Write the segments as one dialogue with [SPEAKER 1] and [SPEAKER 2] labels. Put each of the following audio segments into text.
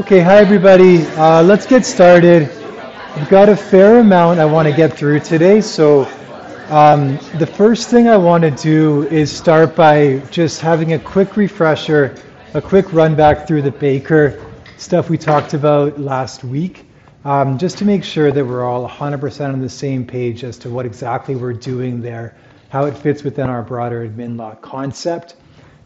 [SPEAKER 1] Okay, hi everybody. Uh, let's get started. I've got a fair amount I want to get through today, so um, the first thing I want to do is start by just having a quick refresher, a quick run back through the Baker stuff we talked about last week, um, just to make sure that we're all 100% on the same page as to what exactly we're doing there, how it fits within our broader admin law concept.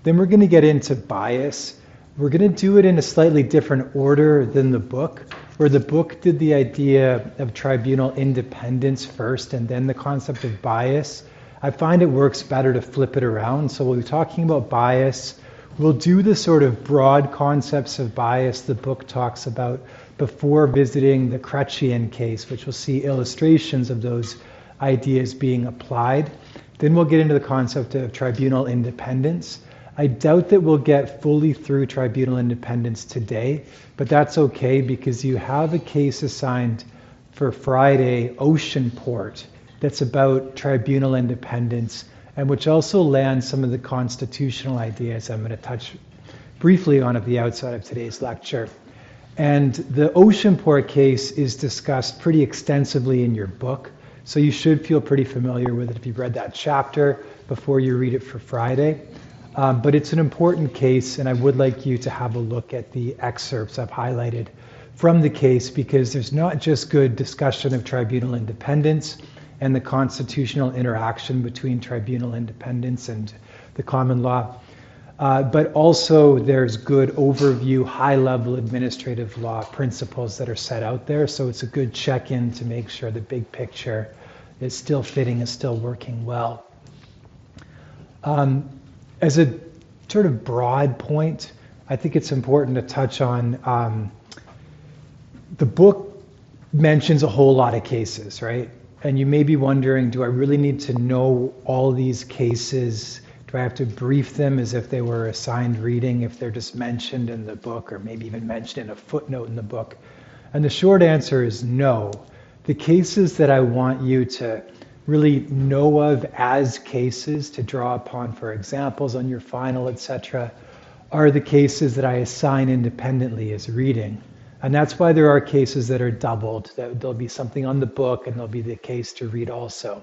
[SPEAKER 1] Then we're going to get into bias. We're going to do it in a slightly different order than the book, where the book did the idea of tribunal independence first and then the concept of bias. I find it works better to flip it around. So we'll be talking about bias. We'll do the sort of broad concepts of bias the book talks about before visiting the Chrétien case, which we'll see illustrations of those ideas being applied. Then we'll get into the concept of tribunal independence. I doubt that we'll get fully through tribunal independence today, but that's okay because you have a case assigned for Friday, Oceanport, that's about tribunal independence and which also lands some of the constitutional ideas I'm going to touch briefly on at the outset of today's lecture. And the Oceanport case is discussed pretty extensively in your book, so you should feel pretty familiar with it if you've read that chapter before you read it for Friday. Um, but it's an important case, and I would like you to have a look at the excerpts I've highlighted from the case because there's not just good discussion of tribunal independence and the constitutional interaction between tribunal independence and the common law, uh, but also there's good overview, high level administrative law principles that are set out there. So it's a good check in to make sure the big picture is still fitting, is still working well. Um, as a sort of broad point, I think it's important to touch on um, the book mentions a whole lot of cases, right? And you may be wondering, do I really need to know all these cases? Do I have to brief them as if they were assigned reading if they're just mentioned in the book or maybe even mentioned in a footnote in the book? And the short answer is no. The cases that I want you to really know of as cases to draw upon for examples on your final, etc., are the cases that I assign independently as reading. And that's why there are cases that are doubled, that there'll be something on the book and there'll be the case to read also.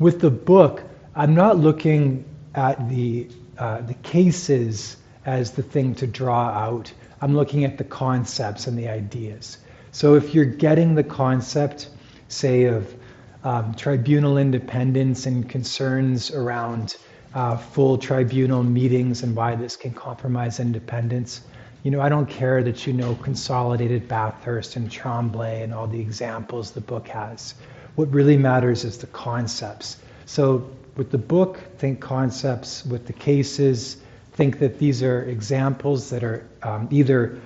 [SPEAKER 1] With the book, I'm not looking at the, uh, the cases as the thing to draw out. I'm looking at the concepts and the ideas. So if you're getting the concept, say, of um, tribunal independence and concerns around uh, full tribunal meetings and why this can compromise independence. You know, I don't care that you know consolidated Bathurst and Tremblay and all the examples the book has. What really matters is the concepts. So with the book, think concepts. With the cases, think that these are examples that are um, either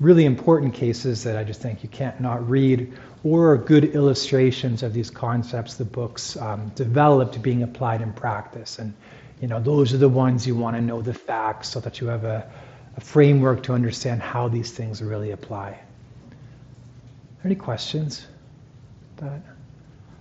[SPEAKER 1] really important cases that I just think you can't not read, or good illustrations of these concepts the books um, developed being applied in practice. And you know, those are the ones you want to know the facts so that you have a, a framework to understand how these things really apply. Any questions? That?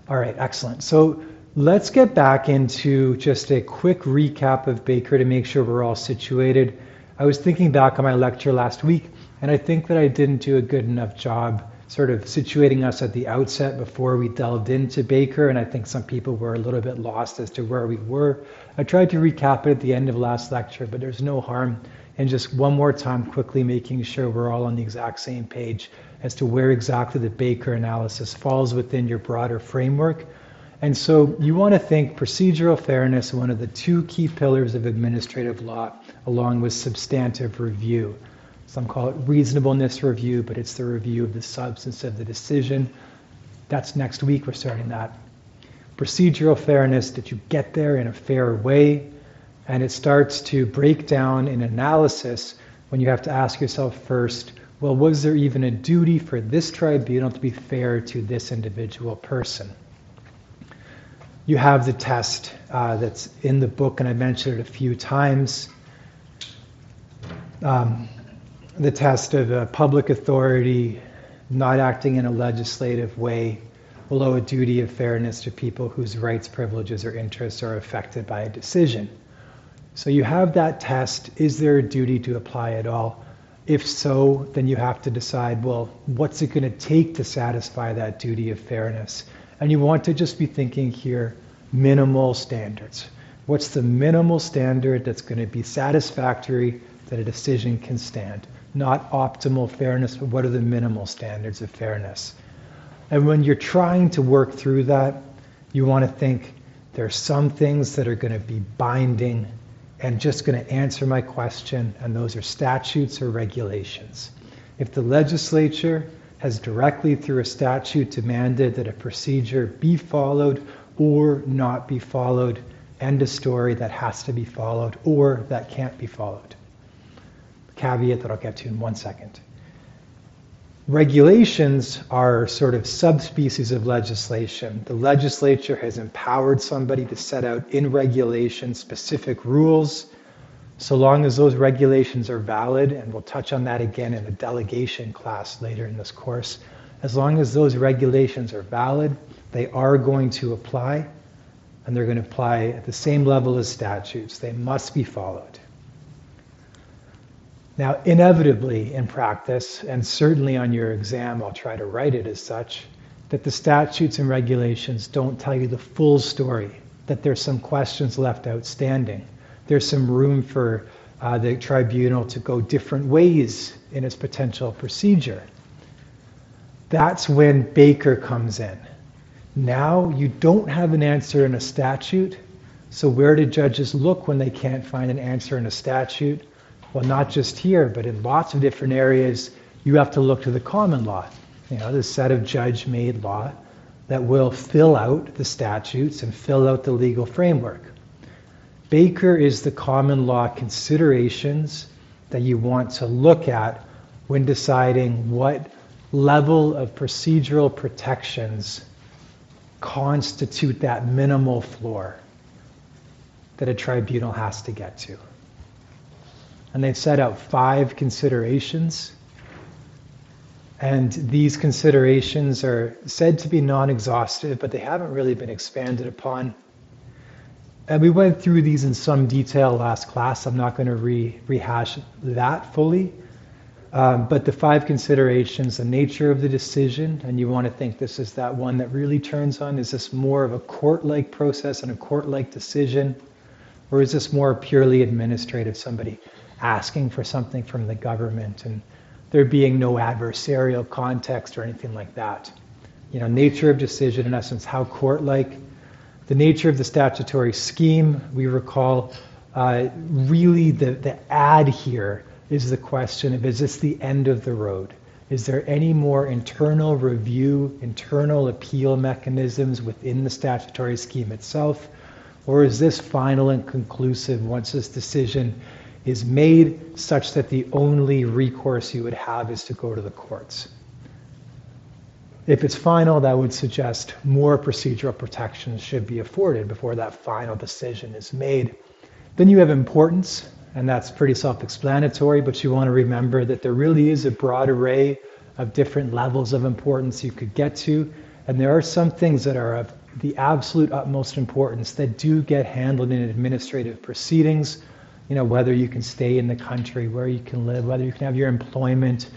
[SPEAKER 1] All right, excellent. So let's get back into just a quick recap of Baker to make sure we're all situated. I was thinking back on my lecture last week, and I think that I didn't do a good enough job sort of situating us at the outset before we delved into Baker, and I think some people were a little bit lost as to where we were. I tried to recap it at the end of last lecture, but there's no harm in just one more time quickly making sure we're all on the exact same page as to where exactly the Baker analysis falls within your broader framework. And so you want to think procedural fairness, one of the two key pillars of administrative law, along with substantive review. Some call it reasonableness review, but it's the review of the substance of the decision. That's next week, we're starting that. Procedural fairness, that you get there in a fair way, and it starts to break down in analysis when you have to ask yourself first, well, was there even a duty for this tribunal to be fair to this individual person? You have the test uh, that's in the book, and I mentioned it a few times. Um, the test of a public authority not acting in a legislative way will owe a duty of fairness to people whose rights, privileges, or interests are affected by a decision. So you have that test. Is there a duty to apply at all? If so, then you have to decide well, what's it going to take to satisfy that duty of fairness? And you want to just be thinking here minimal standards. What's the minimal standard that's going to be satisfactory that a decision can stand? Not optimal fairness, but what are the minimal standards of fairness? And when you're trying to work through that, you want to think there are some things that are going to be binding and just going to answer my question, and those are statutes or regulations. If the legislature has directly through a statute demanded that a procedure be followed or not be followed, end of story that has to be followed or that can't be followed. Caveat that I'll get to in one second. Regulations are sort of subspecies of legislation. The legislature has empowered somebody to set out in regulation specific rules, so long as those regulations are valid, and we'll touch on that again in a delegation class later in this course. As long as those regulations are valid, they are going to apply, and they're going to apply at the same level as statutes. They must be followed. Now, inevitably in practice, and certainly on your exam, I'll try to write it as such, that the statutes and regulations don't tell you the full story, that there's some questions left outstanding. There's some room for uh, the tribunal to go different ways in its potential procedure. That's when Baker comes in. Now you don't have an answer in a statute, so where do judges look when they can't find an answer in a statute? Well, not just here, but in lots of different areas, you have to look to the common law, you know, the set of judge made law that will fill out the statutes and fill out the legal framework. Baker is the common law considerations that you want to look at when deciding what level of procedural protections constitute that minimal floor that a tribunal has to get to and they've set out five considerations. And these considerations are said to be non exhaustive, but they haven't really been expanded upon. And we went through these in some detail last class. I'm not going to re- rehash that fully. Um, but the five considerations the nature of the decision, and you want to think this is that one that really turns on is this more of a court like process and a court like decision? Or is this more purely administrative? Somebody asking for something from the government and there being no adversarial context or anything like that. You know, nature of decision, in essence, how court like. The nature of the statutory scheme, we recall, uh, really the, the add here is the question of is this the end of the road? Is there any more internal review, internal appeal mechanisms within the statutory scheme itself? Or is this final and conclusive once this decision is made such that the only recourse you would have is to go to the courts. If it's final, that would suggest more procedural protections should be afforded before that final decision is made. Then you have importance, and that's pretty self explanatory, but you want to remember that there really is a broad array of different levels of importance you could get to, and there are some things that are of the absolute utmost importance that do get handled in administrative proceedings you know, whether you can stay in the country, where you can live, whether you can have your employment.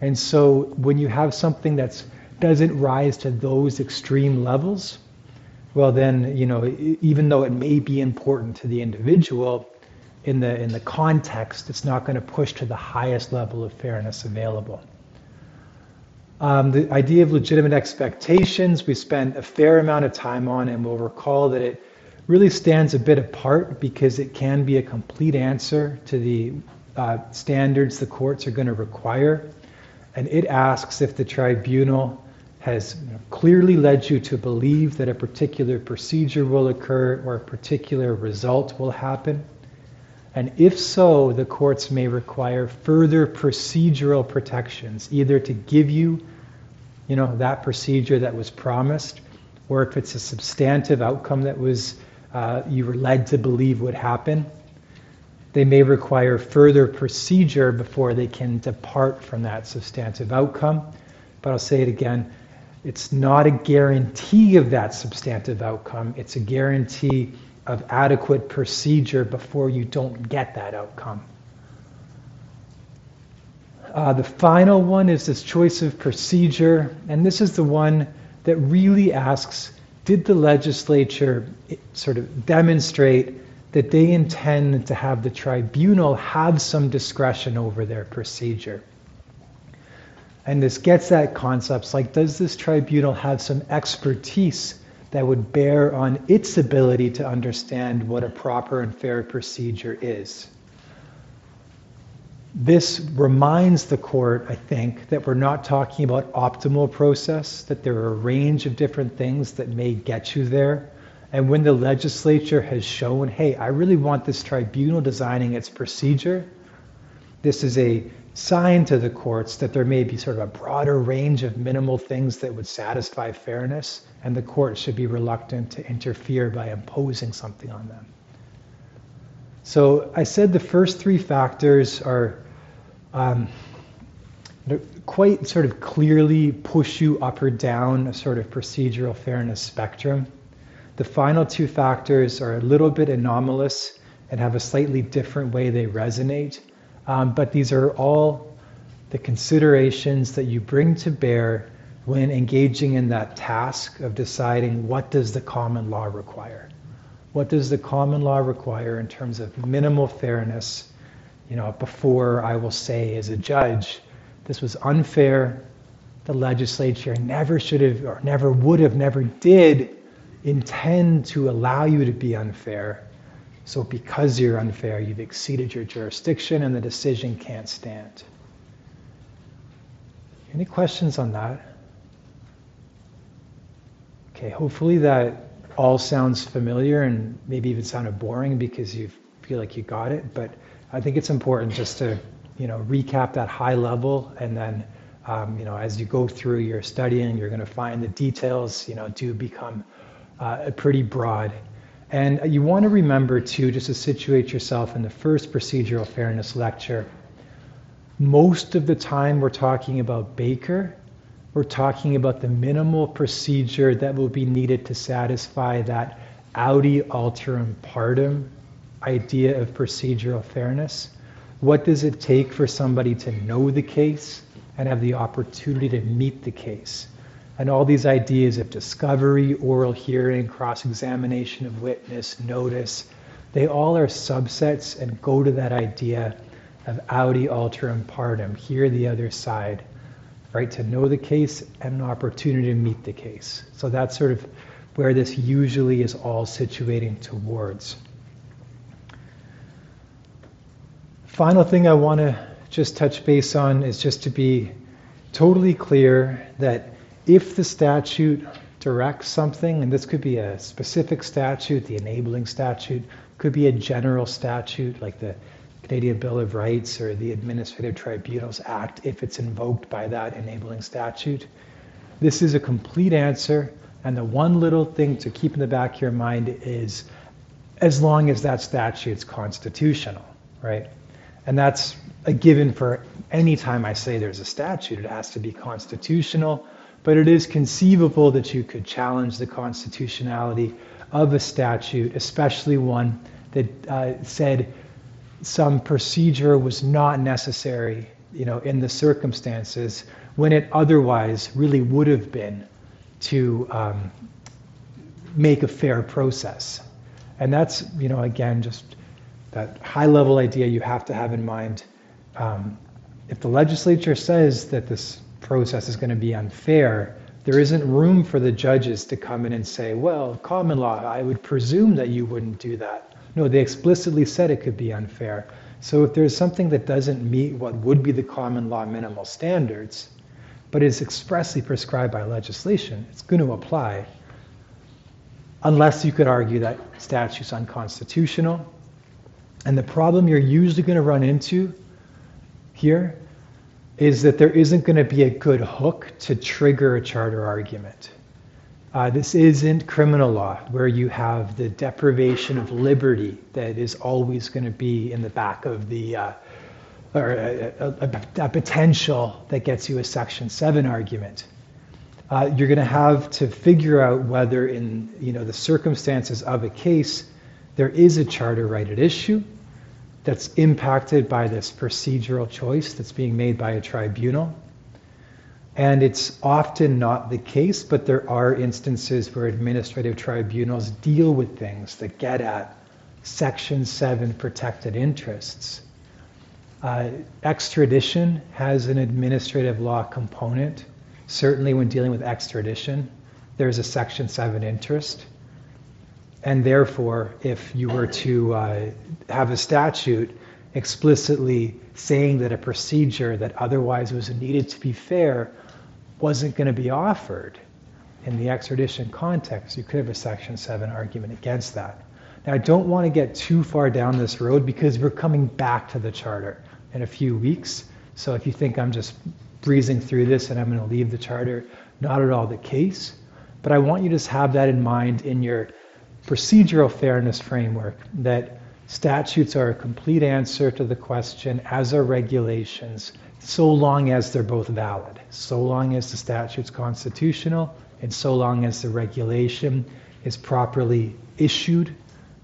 [SPEAKER 1] And so when you have something that doesn't rise to those extreme levels, well then, you know, even though it may be important to the individual, in the in the context, it's not going to push to the highest level of fairness available. Um, the idea of legitimate expectations, we spent a fair amount of time on, and we'll recall that it really stands a bit apart because it can be a complete answer to the uh, standards the courts are going to require. And it asks if the tribunal has clearly led you to believe that a particular procedure will occur or a particular result will happen. And if so, the courts may require further procedural protections, either to give you, you know, that procedure that was promised, or if it's a substantive outcome that was uh, you were led to believe would happen. They may require further procedure before they can depart from that substantive outcome. But I'll say it again it's not a guarantee of that substantive outcome, it's a guarantee of adequate procedure before you don't get that outcome. Uh, the final one is this choice of procedure, and this is the one that really asks Did the legislature eh, sort of demonstrate that they intend to have the tribunal have some discretion over their procedure? And this gets at concepts like does this tribunal have some expertise that would bear on its ability to understand what a proper and fair procedure is? This reminds the court, I think, that we're not talking about optimal process, that there are a range of different things that may get you there. And when the legislature has shown, hey, I really want this tribunal designing its procedure, this is a sign to the courts that there may be sort of a broader range of minimal things that would satisfy fairness, and the court should be reluctant to interfere by imposing something on them. So I said the first three factors are um, quite sort of clearly push you up or down a sort of procedural fairness spectrum. The final two factors are a little bit anomalous and have a slightly different way they resonate. Um, but these are all the considerations that you bring to bear when engaging in that task of deciding what does the common law require? What does the common law require in terms of minimal fairness? You know, before I will say as a judge, this was unfair. The legislature never should have, or never would have, never did intend to allow you to be unfair. So, because you're unfair, you've exceeded your jurisdiction and the decision can't stand. Any questions on that? Okay, hopefully that all sounds familiar and maybe even sounded boring because you feel like you got it. But I think it's important just to, you know, recap that high level and then, um, you know, as you go through your studying, you're going to find the details, you know, do become uh, pretty broad. And you want to remember, too, just to situate yourself in the first procedural fairness lecture, most of the time we're talking about Baker, we're talking about the minimal procedure that will be needed to satisfy that audi alteram partem idea of procedural fairness. What does it take for somebody to know the case and have the opportunity to meet the case? and all these ideas of discovery, oral hearing, cross examination of witness, notice, they all are subsets and go to that idea of audi alteram partem, hear the other side, right? To know the case and an opportunity to meet the case. So that's sort of where this usually is all situating towards. Final thing I want to just touch base on is just to be totally clear that if the statute directs something, and this could be a specific statute, the enabling statute, could be a general statute like the Canadian Bill of Rights or the Administrative Tribunals Act if it's invoked by that enabling statute. This is a complete answer, and the one little thing to keep in the back of your mind is as long as that statute's constitutional, right? And that's a given for any time I say there's a statute, it has to be constitutional but it is conceivable that you could challenge the constitutionality of a statute, especially one that uh, said some procedure was not necessary, you know, in the circumstances when it otherwise really would have been to um, make a fair process. And that's, you know, again, just that high level idea you have to have in mind. Um, if the legislature says that this process is going to be unfair, there isn't room for the judges to come in and say, well, common law, I would presume that you wouldn't do that. No, they explicitly said it could be unfair. So if there's something that doesn't meet what would be the common law minimal standards, but is expressly prescribed by legislation, it's going to apply. Unless you could argue that statute's unconstitutional. And the problem you're usually going to run into here is that there isn't going to be a good hook to trigger a charter argument. Uh, this isn't criminal law where you have the deprivation of liberty that is always going to be in the back of the, uh, or a, a, a, potential that gets you a Section 7 argument. Uh, you're going to have to figure out whether, in you know, the circumstances of a case, there is a charter right at issue that's impacted by this procedural choice that's being made by a tribunal. And it's often not the case, but there are instances where administrative tribunals deal with things that get at Section 7 protected interests. Uh, extradition has an administrative law component. Certainly, when dealing with extradition, there's a Section 7 interest. And therefore, if you were to uh, have a statute explicitly saying that a procedure that otherwise was needed to be fair wasn't going to be offered in the extradition context, you could have a Section 7 argument against that. Now, I don't want to get too far down this road because we're coming back to the charter in a few weeks. So if you think I'm just breezing through this and I'm going to leave the charter, not at all the case. But I want you to just have that in mind in your procedural fairness framework that statutes are a complete answer to the question, as are regulations, so long as they're both valid, so long as the statute's constitutional, and so long as the regulation is properly issued.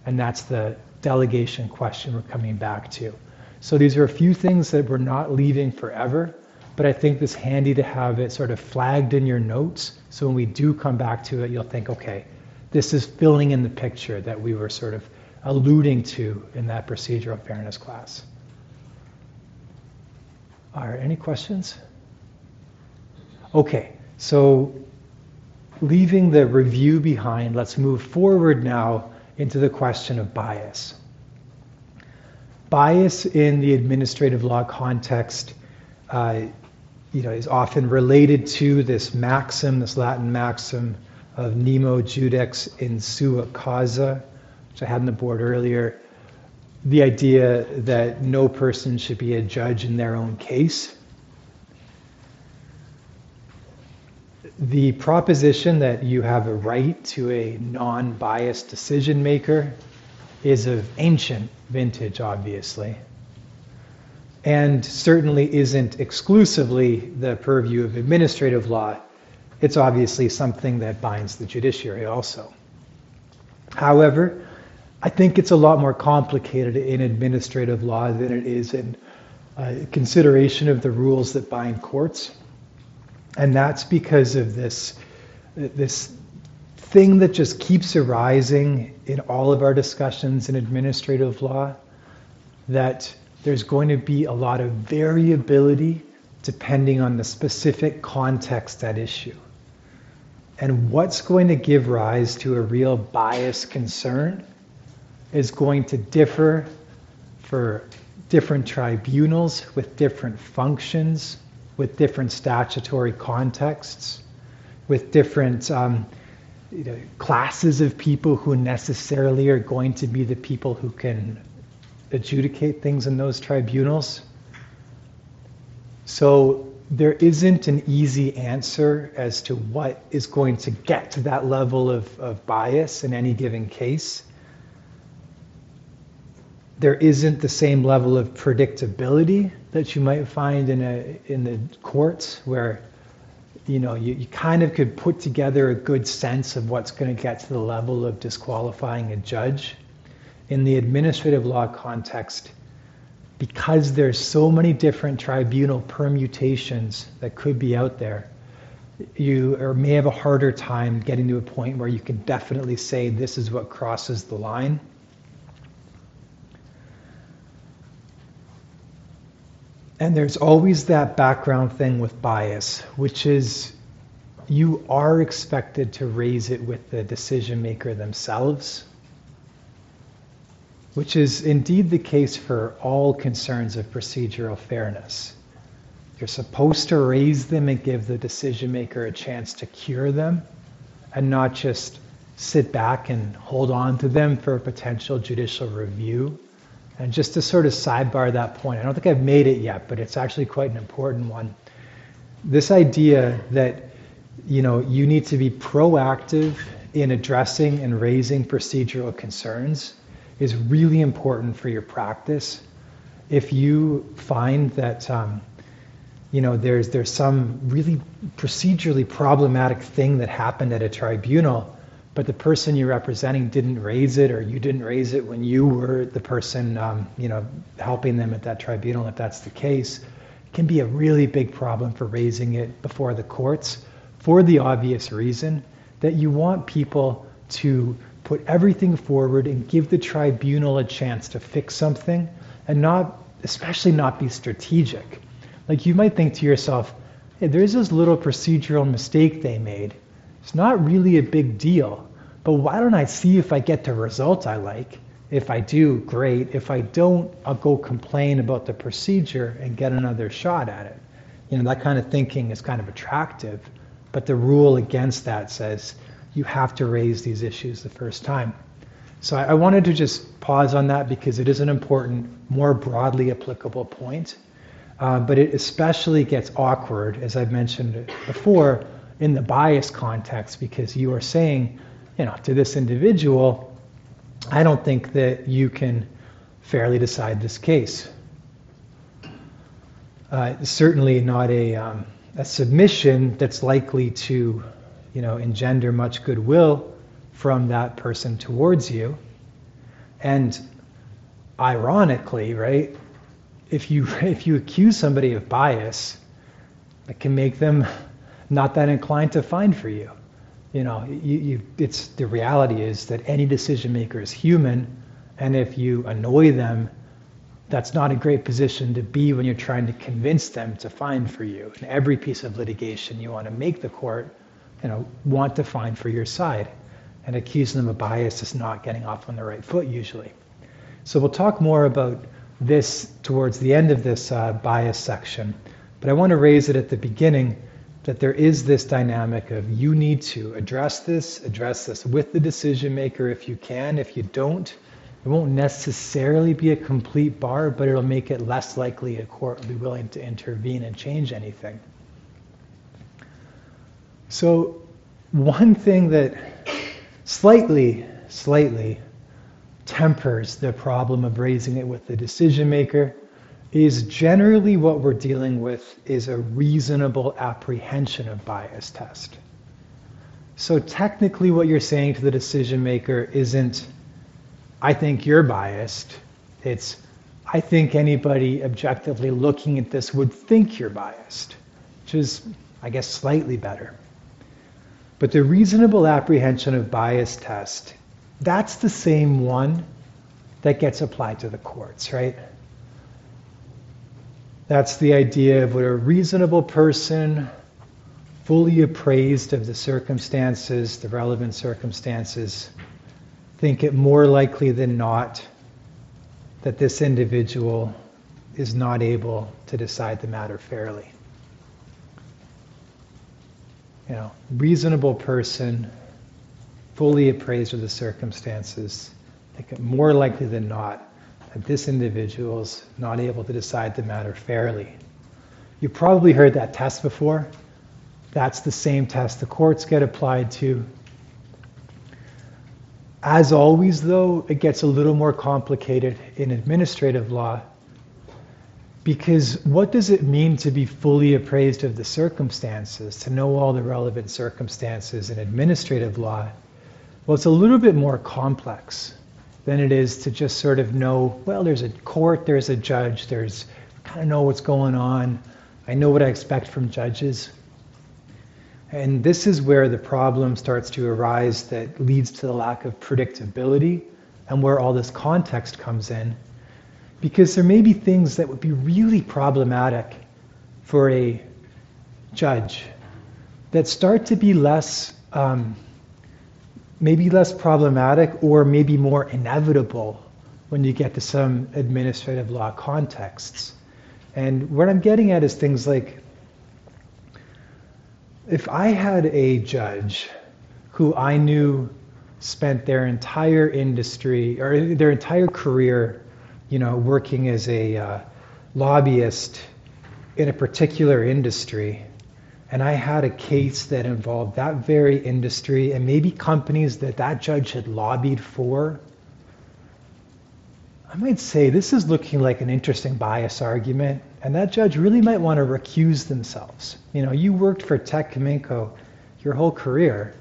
[SPEAKER 1] And that's the delegation question we're coming back to. So these are a few things that we're not leaving forever, but I think it's handy to have it sort of flagged in your notes. So when we do come back to it, you'll think, okay, this is filling in the picture that we were sort of alluding to in that procedural fairness class. Are any questions? Okay, so leaving the review behind, let's move forward now into the question of bias. Bias in the administrative law context uh, you know, is often related to this maxim, this Latin maxim of nemo judex in sua causa, which I had on the board earlier. The idea that no person should be a judge in their own case. The proposition that you have a right to a non biased decision maker is of ancient vintage, obviously, and certainly isn't exclusively the purview of administrative law it's obviously something that binds the judiciary also. However, I think it's a lot more complicated in administrative law than it is in uh, consideration of the rules that bind courts. And that's because of this, this thing that just keeps arising in all of our discussions in administrative law that there's going to be a lot of variability depending on the specific context at issue. And what's going to give rise to a real bias concern is going to differ for different tribunals with different functions, with different statutory contexts, with different um, you know, classes of people who necessarily are going to be the people who can adjudicate things in those tribunals. So there isn't an easy answer as to what is going to get to that level of, of bias in any given case. There isn't the same level of predictability that you might find in a in the courts where you know you, you kind of could put together a good sense of what's going to get to the level of disqualifying a judge. In the administrative law context, because there's so many different tribunal permutations that could be out there, you or may have a harder time getting to a point where you can definitely say this is what crosses the line. And there's always that background thing with bias, which is you are expected to raise it with the decision maker themselves which is indeed the case for all concerns of procedural fairness. You're supposed to raise them and give the decision maker a chance to cure them and not just sit back and hold on to them for potential judicial review. And just to sort of sidebar that point, I don't think I've made it yet, but it's actually quite an important one. This idea that you know you need to be proactive in addressing and raising procedural concerns is really important for your practice. If you find that um, you know there's there's some really procedurally problematic thing that happened at a tribunal, but the person you're representing didn't raise it, or you didn't raise it when you were the person, um, you know, helping them at that tribunal. If that's the case, it can be a really big problem for raising it before the courts, for the obvious reason that you want people to put everything forward and give the tribunal a chance to fix something, and not, especially not be strategic. Like you might think to yourself, hey, there's this little procedural mistake they made. It's not really a big deal, but why don't I see if I get the result I like? If I do, great. If I don't, I'll go complain about the procedure and get another shot at it. You know, that kind of thinking is kind of attractive, but the rule against that says you have to raise these issues the first time. So I, I wanted to just pause on that because it is an important, more broadly applicable point. Uh, but it especially gets awkward, as I've mentioned before, in the bias context because you are saying, you know, to this individual, I don't think that you can fairly decide this case. Uh, certainly not a, um, a submission that's likely to, you know, engender much goodwill from that person towards you. And ironically, right, if you if you accuse somebody of bias, it can make them not that inclined to find for you. You know, you, you, it's the reality is that any decision maker is human, and if you annoy them, that's not a great position to be when you're trying to convince them to find for you. In every piece of litigation, you want to make the court, you know, want to find for your side, and accusing them of bias is not getting off on the right foot usually. So we'll talk more about this towards the end of this uh, bias section. But I want to raise it at the beginning that there is this dynamic of you need to address this, address this with the decision maker if you can. If you don't, it won't necessarily be a complete bar, but it'll make it less likely a court will be willing to intervene and change anything. So, one thing that slightly, slightly tempers the problem of raising it with the decision maker is generally what we're dealing with is a reasonable apprehension of bias test. So technically what you're saying to the decision maker isn't I think you're biased. It's I think anybody objectively looking at this would think you're biased, which is I guess slightly better. But the reasonable apprehension of bias test that's the same one that gets applied to the courts, right? That's the idea of what a reasonable person, fully appraised of the circumstances, the relevant circumstances, think it more likely than not that this individual is not able to decide the matter fairly. You know, reasonable person, fully appraised of the circumstances, think it more likely than not that this individual is not able to decide the matter fairly. You probably heard that test before. That's the same test the courts get applied to. As always, though, it gets a little more complicated in administrative law because what does it mean to be fully appraised of the circumstances, to know all the relevant circumstances in administrative law? Well, it's a little bit more complex than it is to just sort of know, well, there's a court, there's a judge, there's kind of know what's going on. I know what I expect from judges. And this is where the problem starts to arise that leads to the lack of predictability and where all this context comes in. Because there may be things that would be really problematic for a judge that start to be less um, maybe less problematic or maybe more inevitable when you get to some administrative law contexts. And what I'm getting at is things like if I had a judge who I knew spent their entire industry or their entire career, you know, working as a uh, lobbyist in a particular industry, and I had a case that involved that very industry and maybe companies that that judge had lobbied for, I might say this is looking like an interesting bias argument, and that judge really might want to recuse themselves. You know, you worked for Teck Cominco your whole career.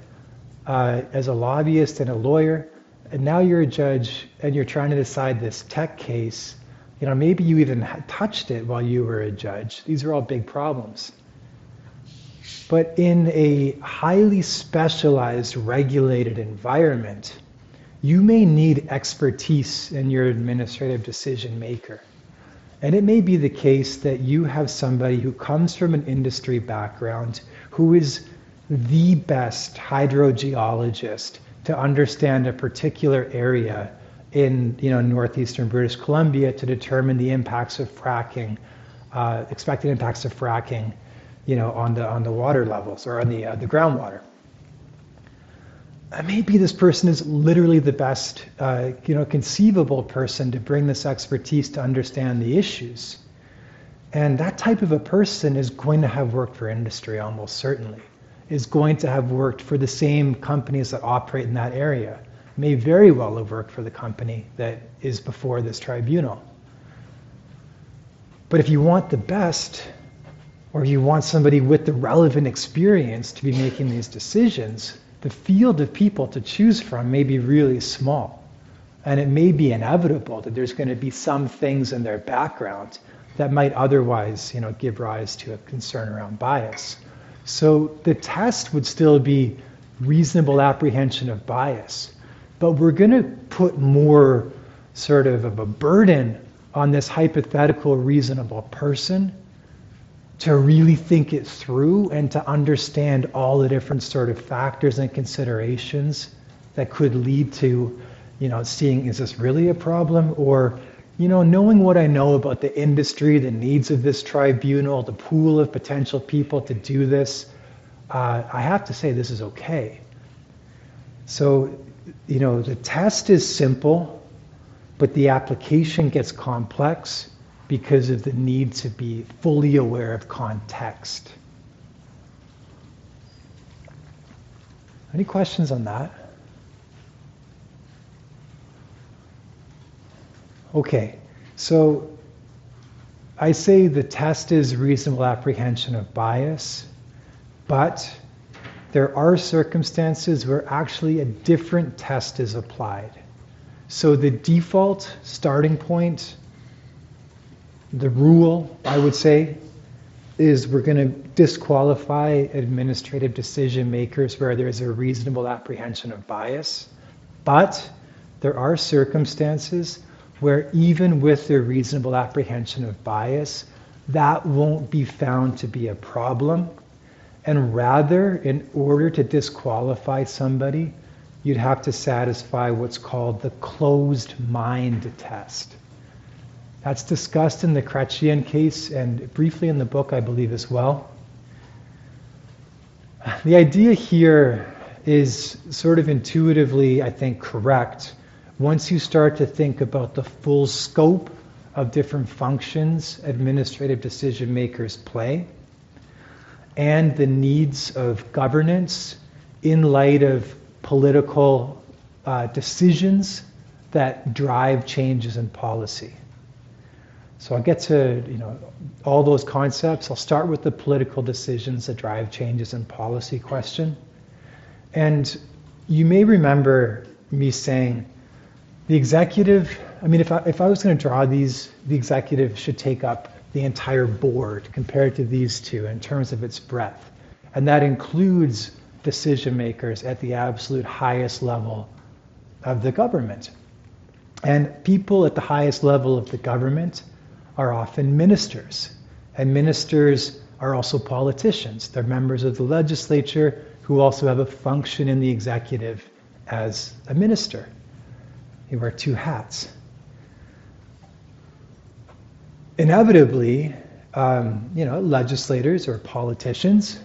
[SPEAKER 1] uh, as a lobbyist and a lawyer, and now you're a judge and you're trying to decide this Teck case. You know, maybe you even touched it while you were a judge. These are all big problems. But in a highly specialized, regulated environment, you may need expertise in your administrative decision maker. And it may be the case that you have somebody who comes from an industry background who is the best hydrogeologist to understand a particular area in you know northeastern British Columbia to determine the impacts of fracking, uh, expected impacts of fracking, you know, on the on the water levels or on the uh, the groundwater. Maybe this person is literally the best, uh, you know, conceivable person to bring this expertise to understand the issues. And that type of a person is going to have worked for industry almost certainly, is going to have worked for the same companies that operate in that area, may very well have worked for the company that is before this tribunal. But if you want the best, or you want somebody with the relevant experience to be making these decisions, the field of people to choose from may be really small. And it may be inevitable that there's going to be some things in their background that might otherwise, you know, give rise to a concern around bias. So the test would still be reasonable apprehension of bias. But we're going to put more sort of, of a burden on this hypothetical reasonable person to really think it through and to understand all the different sort of factors and considerations that could lead to, you know, seeing is this really a problem or, you know, knowing what I know about the industry, the needs of this tribunal, the pool of potential people to do this, uh, I have to say this is okay. So, you know, the test is simple, but the application gets complex because of the need to be fully aware of context. Any questions on that? Okay, so I say the test is reasonable apprehension of bias, but there are circumstances where actually a different test is applied. So the default starting point the rule, I would say, is we're going to disqualify administrative decision makers where there's a reasonable apprehension of bias. But there are circumstances where, even with the reasonable apprehension of bias, that won't be found to be a problem. And rather, in order to disqualify somebody, you'd have to satisfy what's called the closed mind test. That's discussed in the Chrétien case and briefly in the book, I believe, as well. The idea here is sort of intuitively, I think, correct once you start to think about the full scope of different functions administrative decision makers play and the needs of governance in light of political uh, decisions that drive changes in policy. So I'll get to you know all those concepts. I'll start with the political decisions that drive changes in policy question. And you may remember me saying the executive, I mean, if I, if I was going to draw these, the executive should take up the entire board compared to these two in terms of its breadth. And that includes decision makers at the absolute highest level of the government. And people at the highest level of the government are often ministers. And ministers are also politicians. They're members of the legislature who also have a function in the executive as a minister. They wear two hats. Inevitably, um, you know, legislators or politicians,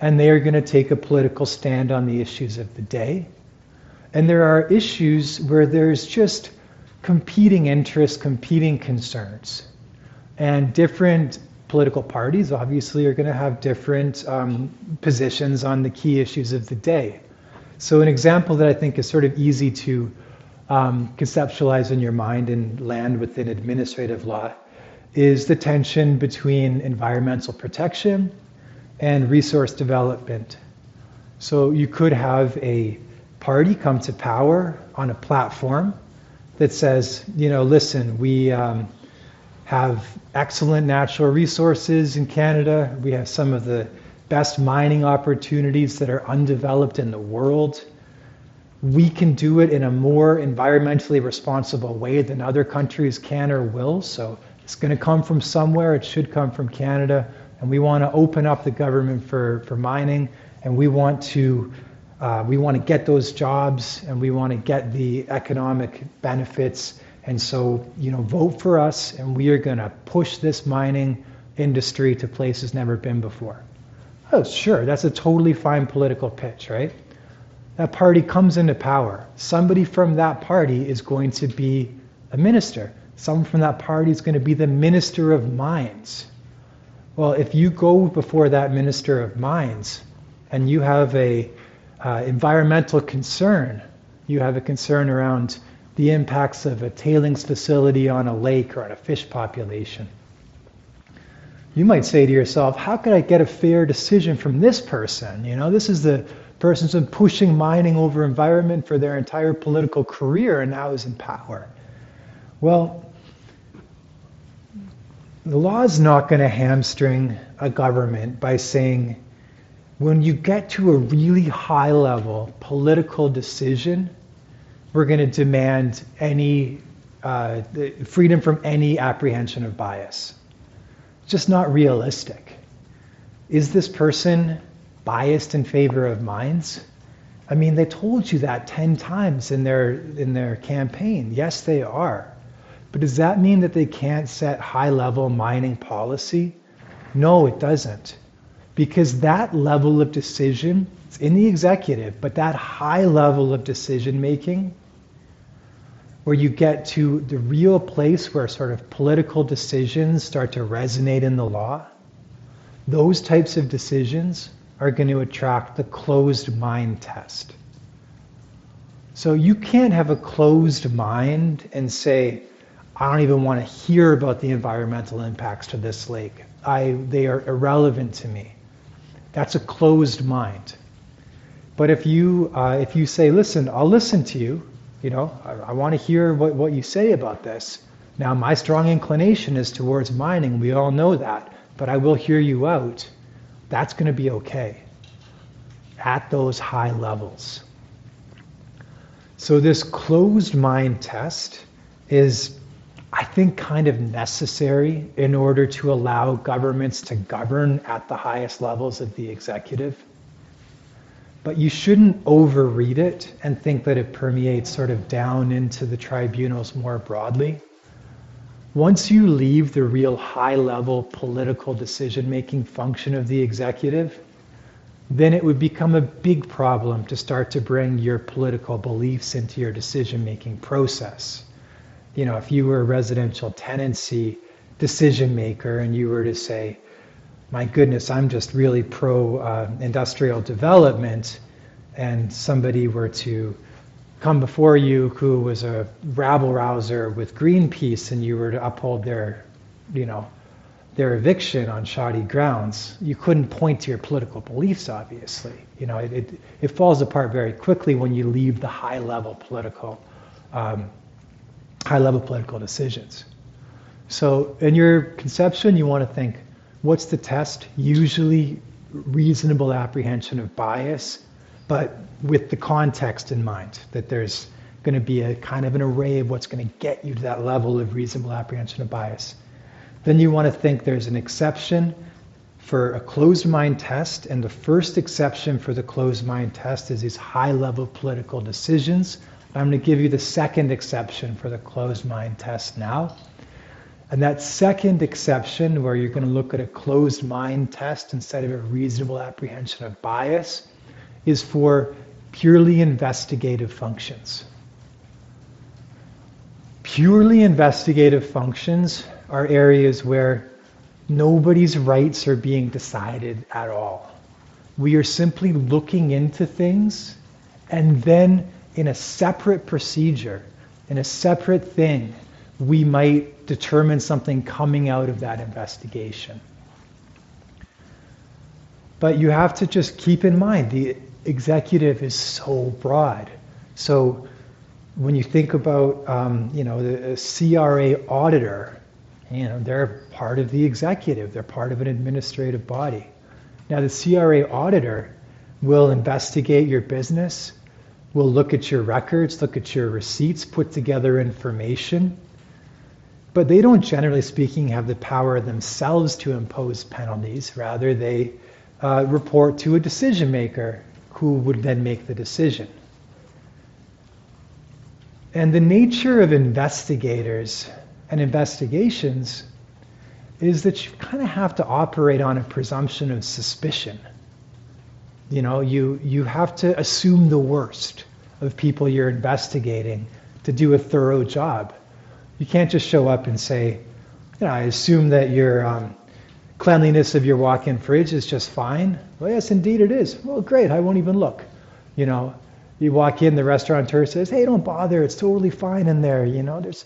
[SPEAKER 1] and they are going to take a political stand on the issues of the day. And there are issues where there's just competing interests, competing concerns. And different political parties obviously are going to have different um, positions on the key issues of the day. So, an example that I think is sort of easy to um, conceptualize in your mind and land within administrative law is the tension between environmental protection and resource development. So you could have a party come to power on a platform that says, you know, listen, we um, have excellent natural resources in Canada. We have some of the best mining opportunities that are undeveloped in the world. We can do it in a more environmentally responsible way than other countries can or will. So it's going to come from somewhere. It should come from Canada. And we want to open up the government for, for mining. And we want to uh, we want to get those jobs and we want to get the economic benefits. And so, you know, vote for us and we are going to push this mining industry to places never been before. Oh, sure, that's a totally fine political pitch, right? That party comes into power. Somebody from that party is going to be a minister. Someone from that party is going to be the minister of mines. Well, if you go before that minister of mines and you have a uh, environmental concern, you have a concern around the impacts of a tailings facility on a lake or on a fish population. You might say to yourself, how could I get a fair decision from this person? You know, this is the person who's been pushing mining over environment for their entire political career and now is in power. Well, the law is not going to hamstring a government by saying, when you get to a really high level political decision, we're going to demand any uh, freedom from any apprehension of bias. Just not realistic. Is this person biased in favor of mines? I mean, they told you that 10 times in their, in their campaign. Yes, they are. But does that mean that they can't set high level mining policy? No, it doesn't because that level of decision, it's in the executive, but that high level of decision making, where you get to the real place where sort of political decisions start to resonate in the law, those types of decisions are going to attract the closed mind test. So you can't have a closed mind and say, I don't even want to hear about the environmental impacts to this lake. I, they are irrelevant to me. That's a closed mind. But if you uh, if you say, listen, I'll listen to you. You know, I, I want to hear what, what you say about this. Now, my strong inclination is towards mining. We all know that. But I will hear you out. That's going to be okay at those high levels. So, this closed mind test is I think, kind of necessary in order to allow governments to govern at the highest levels of the executive. But you shouldn't overread it and think that it permeates sort of down into the tribunals more broadly. Once you leave the real high level political decision making function of the executive, then it would become a big problem to start to bring your political beliefs into your decision making process you know, if you were a residential tenancy decision maker and you were to say, my goodness, I'm just really pro uh, industrial development, and somebody were to come before you who was a rabble rouser with Greenpeace and you were to uphold their, you know, their eviction on shoddy grounds, you couldn't point to your political beliefs, obviously. You know, it, it, it falls apart very quickly when you leave the high level political um, high level political decisions. So, in your conception, you want to think what's the test? Usually, reasonable apprehension of bias, but with the context in mind that there's going to be a kind of an array of what's going to get you to that level of reasonable apprehension of bias. Then you want to think there's an exception for a closed mind test, and the first exception for the closed mind test is these high level political decisions I'm going to give you the second exception for the closed mind test now. And that second exception, where you're going to look at a closed mind test instead of a reasonable apprehension of bias, is for purely investigative functions. Purely investigative functions are areas where nobody's rights are being decided at all. We are simply looking into things and then in a separate procedure, in a separate thing, we might determine something coming out of that investigation. But you have to just keep in mind the executive is so broad. So when you think about, um, you know, the CRA auditor, you know, they're part of the executive. They're part of an administrative body. Now, the CRA auditor will investigate your business, will look at your records, look at your receipts, put together information, but they don't, generally speaking, have the power themselves to impose penalties. Rather, they uh, report to a decision maker who would then make the decision. And the nature of investigators and investigations is that you kind of have to operate on a presumption of suspicion. You know, you, you have to assume the worst of people you're investigating to do a thorough job. You can't just show up and say, you know, I assume that your um, cleanliness of your walk-in fridge is just fine. Well, yes, indeed it is. Well, great. I won't even look. You know, you walk in, the restaurateur says, "Hey, don't bother. It's totally fine in there." You know, there's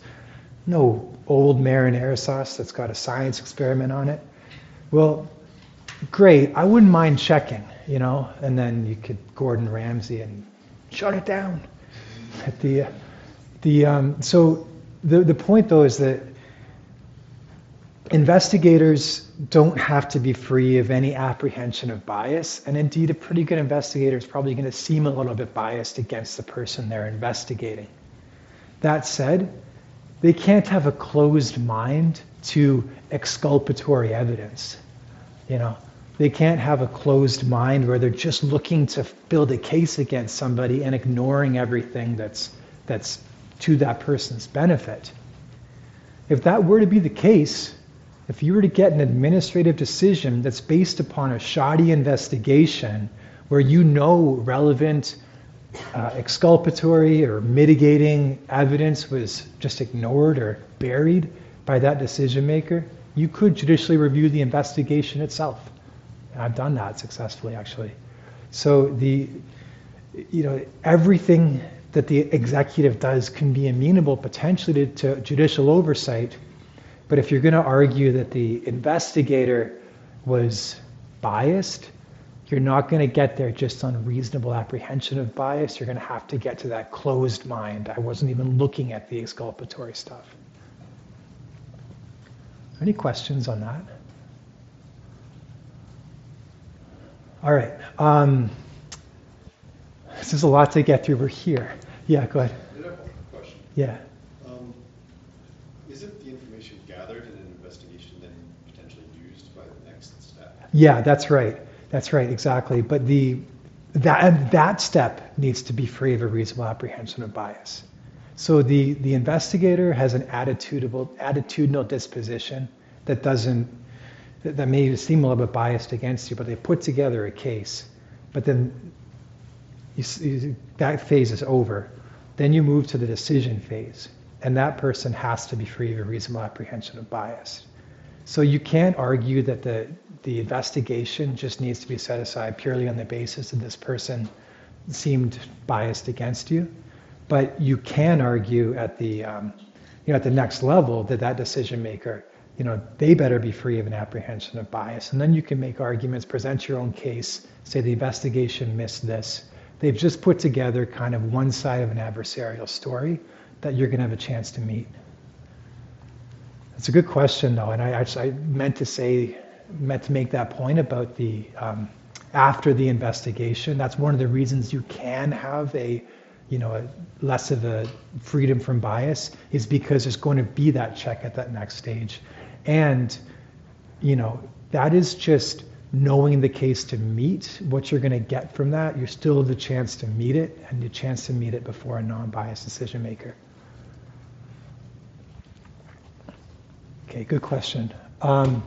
[SPEAKER 1] no old marinara sauce that's got a science experiment on it. Well, great. I wouldn't mind checking. You know, and then you could Gordon Ramsay and shut it down. At the the um, so the the point though is that investigators don't have to be free of any apprehension of bias. And indeed, a pretty good investigator is probably going to seem a little bit biased against the person they're investigating. That said, they can't have a closed mind to exculpatory evidence. You know, they can't have a closed mind where they're just looking to build a case against somebody and ignoring everything that's that's to that person's benefit. If that were to be the case, if you were to get an administrative decision that's based upon a shoddy investigation where you know relevant uh, exculpatory or mitigating evidence was just ignored or buried by that decision maker, you could judicially review the investigation itself. I've done that successfully, actually. So the, you know, everything that the executive does can be amenable potentially to, to judicial oversight but if you're going to argue that the investigator was biased, you're not going to get there just on reasonable apprehension of bias. You're going to have to get to that closed mind. I wasn't even looking at the exculpatory stuff. Any questions on that? All right. Um, this is a lot to get through. We're here. Yeah, go ahead. Yeah.
[SPEAKER 2] Um, isn't the information gathered in an investigation then potentially used by the next step?
[SPEAKER 1] Yeah, that's right. That's right, exactly. But the that that step needs to be free of a reasonable apprehension of bias. So the the investigator has an attitudinal attitudinal disposition that doesn't that, that may seem a little bit biased against you, but they put together a case. But then you, you, that phase is over. Then you move to the decision phase, and that person has to be free of a reasonable apprehension of bias. So you can't argue that the the investigation just needs to be set aside purely on the basis that this person seemed biased against you. But you can argue at the, um, you know, at the next level that that decision maker, you know, they better be free of an apprehension of bias. And then you can make arguments, present your own case, say the investigation missed this. They've just put together kind of one side of an adversarial story that you're going to have a chance to meet. It's a good question, though, and I, I meant to say meant to make that point about the um, after the investigation. That's one of the reasons you can have a you know a, less of a freedom from bias is because there's going to be that check at that next stage, and you know that is just knowing the case to meet what you're going to get from that. You still have the chance to meet it and the chance to meet it before a non-biased decision maker. Okay, good question. Um,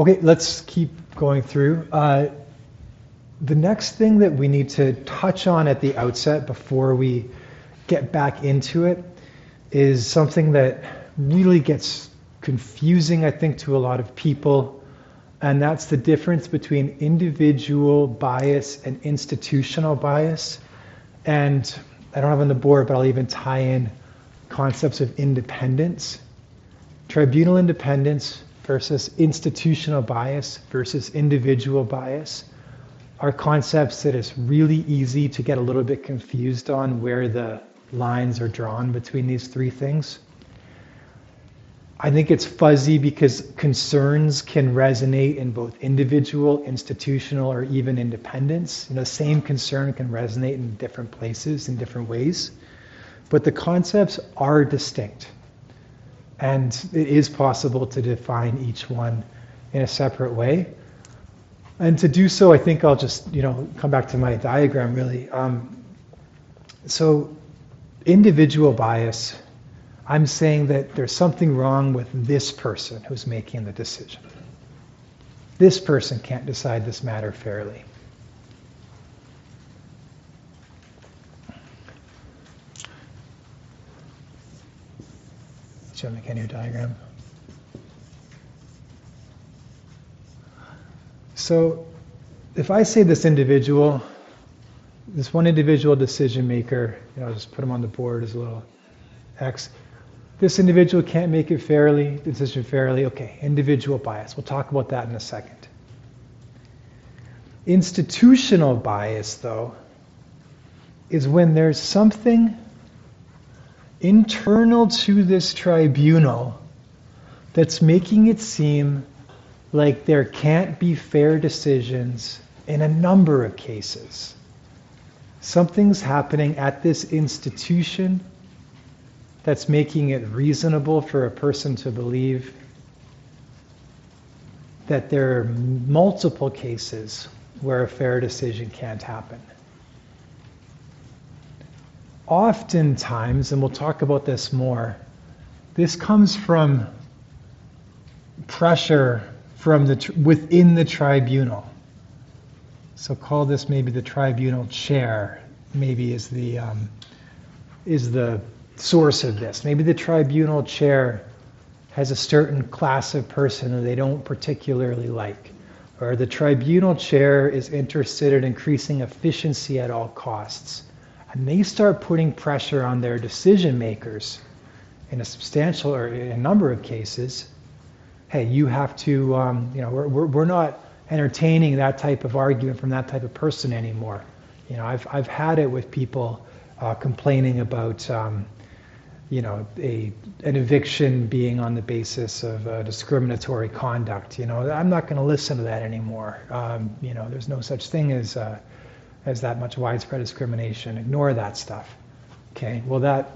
[SPEAKER 1] Okay, let's keep going through. Uh, the next thing that we need to touch on at the outset before we get back into it is something that really gets confusing, I think, to a lot of people, and that's the difference between individual bias and institutional bias. And I don't have on the board, but I'll even tie in concepts of independence. Tribunal independence versus institutional bias versus individual bias are concepts that it's really easy to get a little bit confused on where the lines are drawn between these three things. I think it's fuzzy because concerns can resonate in both individual, institutional, or even independence. You know, the same concern can resonate in different places in different ways. But the concepts are distinct. And it is possible to define each one in a separate way. And to do so, I think I'll just, you know, come back to my diagram really. Um, so, individual bias I'm saying that there's something wrong with this person who's making the decision. This person can't decide this matter fairly. Should I make a new diagram? So, if I say this individual, this one individual decision maker, you know, I'll just put him on the board as a little X this individual can't make it fairly, decision fairly. Okay, individual bias. We'll talk about that in a second. Institutional bias, though, is when there's something internal to this tribunal that's making it seem like there can't be fair decisions in a number of cases. Something's happening at this institution that's making it reasonable for a person to believe that there are multiple cases where a fair decision can't happen. Oftentimes, and we'll talk about this more, this comes from pressure from the within the tribunal. So call this maybe the tribunal chair. Maybe is the um, is the source of this. Maybe the tribunal chair has a certain class of person that they don't particularly like. Or the tribunal chair is interested in increasing efficiency at all costs. And they start putting pressure on their decision makers in a substantial or in a number of cases. Hey, you have to, um, you know, we're, we're, we're not entertaining that type of argument from that type of person anymore. You know, I've, I've had it with people uh, complaining about, um, you know, a, an eviction being on the basis of uh, discriminatory conduct. You know, I'm not going to listen to that anymore. Um, you know, there's no such thing as uh, as that much widespread discrimination. Ignore that stuff. Okay. Well, that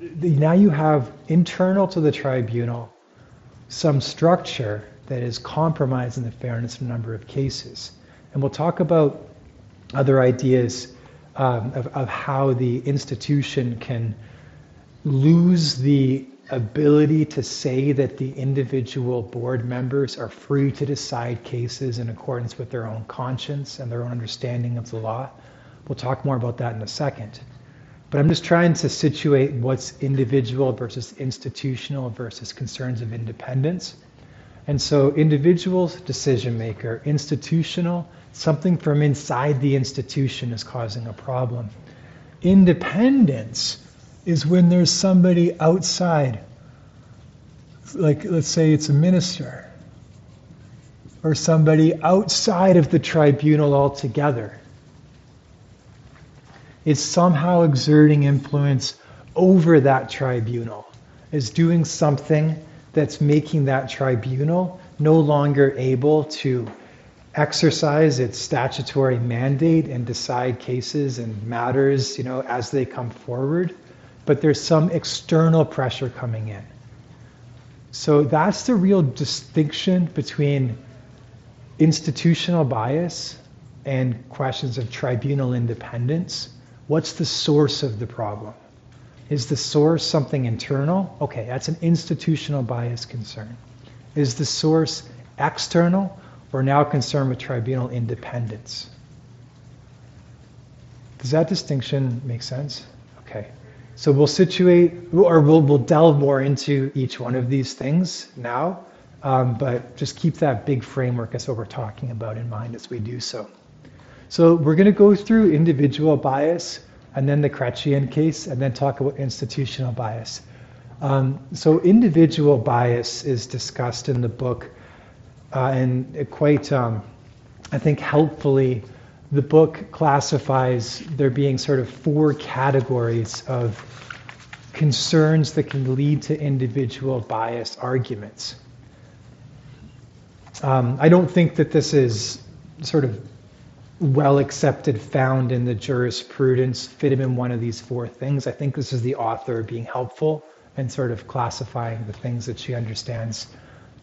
[SPEAKER 1] now you have internal to the tribunal some structure that is compromising the fairness of a number of cases, and we'll talk about other ideas um, of, of how the institution can lose the ability to say that the individual board members are free to decide cases in accordance with their own conscience and their own understanding of the law. We'll talk more about that in a second. But I'm just trying to situate what's individual versus institutional versus concerns of independence. And so, individuals, decision maker, institutional, something from inside the institution is causing a problem. Independence is when there's somebody outside, like let's say it's a minister, or somebody outside of the tribunal altogether. It's somehow exerting influence over that tribunal, is doing something that's making that tribunal no longer able to exercise its statutory mandate and decide cases and matters, you know, as they come forward but there's some external pressure coming in. So that's the real distinction between institutional bias and questions of tribunal independence. What's the source of the problem? Is the source something internal? Okay, that's an institutional bias concern. Is the source external? We're now concerned with tribunal independence. Does that distinction make sense? Okay. So we'll situate, or we'll, we'll delve more into each one of these things now, um, but just keep that big framework as what we're talking about in mind as we do so. So we're going to go through individual bias and then the Chrétien case and then talk about institutional bias. Um, so individual bias is discussed in the book uh, and quite, um, I think, helpfully the book classifies there being sort of four categories of concerns that can lead to individual bias arguments. Um, I don't think that this is sort of well accepted, found in the jurisprudence, fit him in one of these four things. I think this is the author being helpful and sort of classifying the things that she understands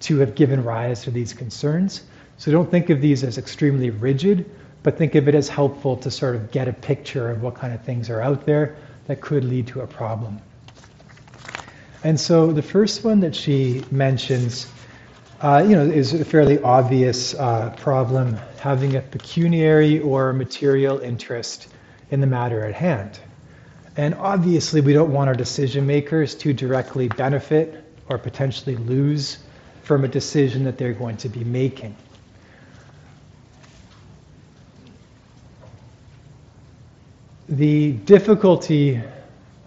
[SPEAKER 1] to have given rise to these concerns. So don't think of these as extremely rigid, but think of it as helpful to sort of get a picture of what kind of things are out there that could lead to a problem. And so the first one that she mentions uh, you know, is a fairly obvious uh, problem having a pecuniary or material interest in the matter at hand. And obviously, we don't want our decision makers to directly benefit or potentially lose from a decision that they're going to be making. The difficulty,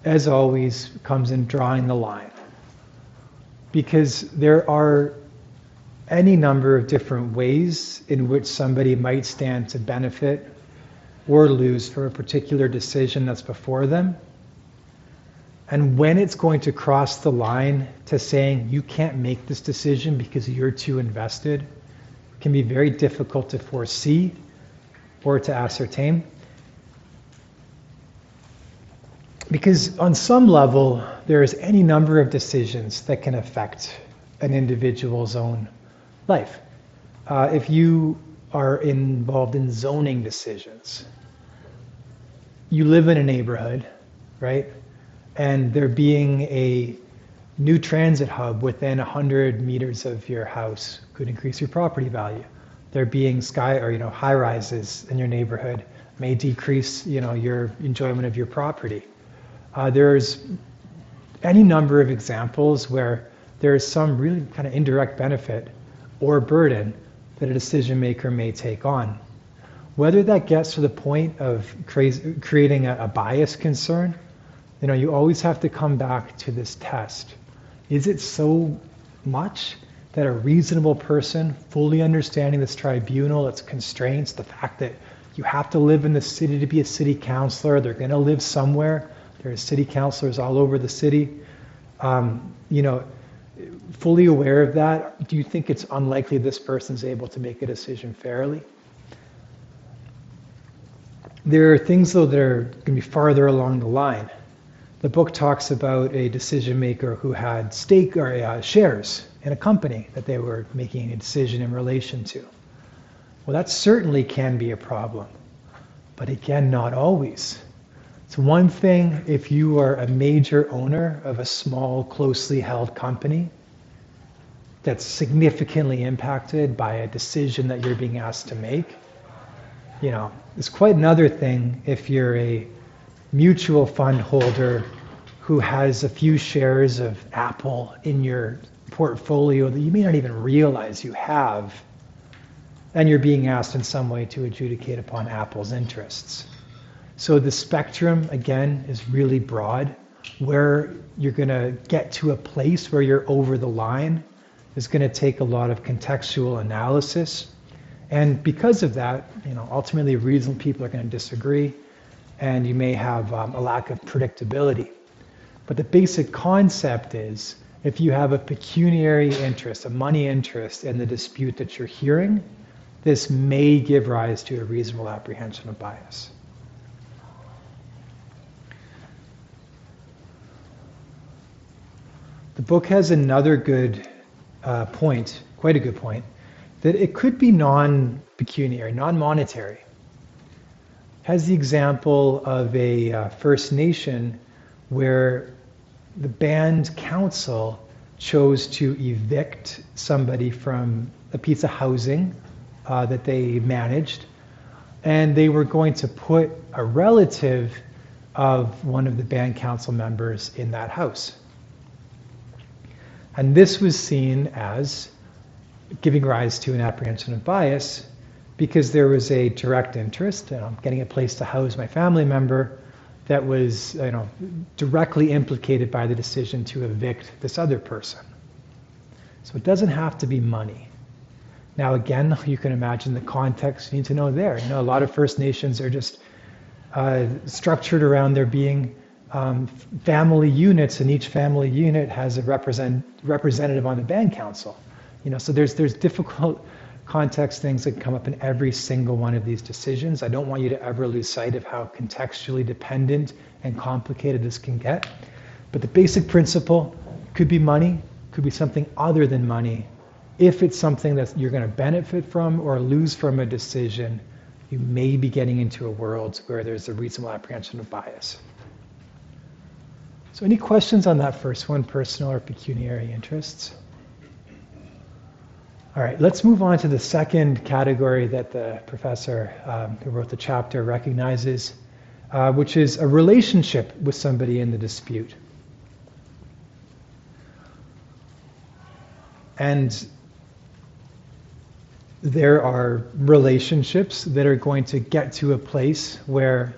[SPEAKER 1] as always, comes in drawing the line. Because there are any number of different ways in which somebody might stand to benefit or lose from a particular decision that's before them. And when it's going to cross the line to saying you can't make this decision because you're too invested, can be very difficult to foresee or to ascertain. Because on some level, there is any number of decisions that can affect an individual's own life. Uh, if you are involved in zoning decisions, you live in a neighborhood, right? And there being a new transit hub within 100 meters of your house could increase your property value. There being sky or you know high rises in your neighborhood may decrease you know your enjoyment of your property. Uh, there's any number of examples where there is some really kind of indirect benefit or burden that a decision maker may take on. Whether that gets to the point of creating a, a bias concern, you know, you always have to come back to this test. Is it so much that a reasonable person, fully understanding this tribunal, its constraints, the fact that you have to live in the city to be a city councilor, they're going to live somewhere. There's city councilors all over the city. Um, you know, fully aware of that, do you think it's unlikely this person's able to make a decision fairly? There are things, though, that are going to be farther along the line. The book talks about a decision maker who had stake or uh, shares in a company that they were making a decision in relation to. Well, that certainly can be a problem, but again, not always. It's one thing if you are a major owner of a small, closely held company that's significantly impacted by a decision that you're being asked to make. You know, it's quite another thing if you're a mutual fund holder who has a few shares of Apple in your portfolio that you may not even realize you have, and you're being asked in some way to adjudicate upon Apple's interests. So the spectrum, again, is really broad. Where you're going to get to a place where you're over the line is going to take a lot of contextual analysis. And because of that, you know, ultimately reasonable people are going to disagree, and you may have um, a lack of predictability. But the basic concept is if you have a pecuniary interest, a money interest in the dispute that you're hearing, this may give rise to a reasonable apprehension of bias. The book has another good uh, point, quite a good point, that it could be non pecuniary, non monetary. Has the example of a uh, First Nation where the band council chose to evict somebody from a piece of housing uh, that they managed, and they were going to put a relative of one of the band council members in that house. And this was seen as giving rise to an apprehension of bias because there was a direct interest, know, getting a place to house my family member that was you know, directly implicated by the decision to evict this other person. So it doesn't have to be money. Now, again, you can imagine the context you need to know there. You know, a lot of First Nations are just uh, structured around there being um, family units, and each family unit has a represent, representative on the band council. You know, so there's there's difficult context things that come up in every single one of these decisions. I don't want you to ever lose sight of how contextually dependent and complicated this can get. But the basic principle could be money, could be something other than money. If it's something that you're going to benefit from or lose from a decision, you may be getting into a world where there's a reasonable apprehension of bias. So, any questions on that first one, personal or pecuniary interests? All right, let's move on to the second category that the professor um, who wrote the chapter recognizes, uh, which is a relationship with somebody in the dispute. And there are relationships that are going to get to a place where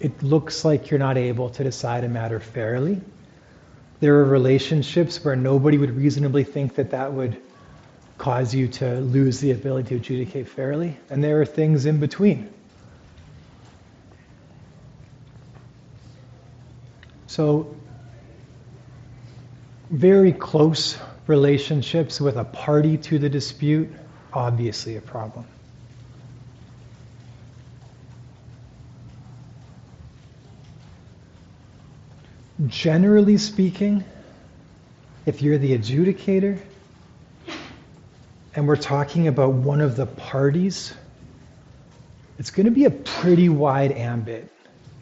[SPEAKER 1] it looks like you're not able to decide a matter fairly. There are relationships where nobody would reasonably think that that would cause you to lose the ability to adjudicate fairly. And there are things in between. So, very close relationships with a party to the dispute, obviously a problem. Generally speaking, if you're the adjudicator and we're talking about one of the parties, it's going to be a pretty wide ambit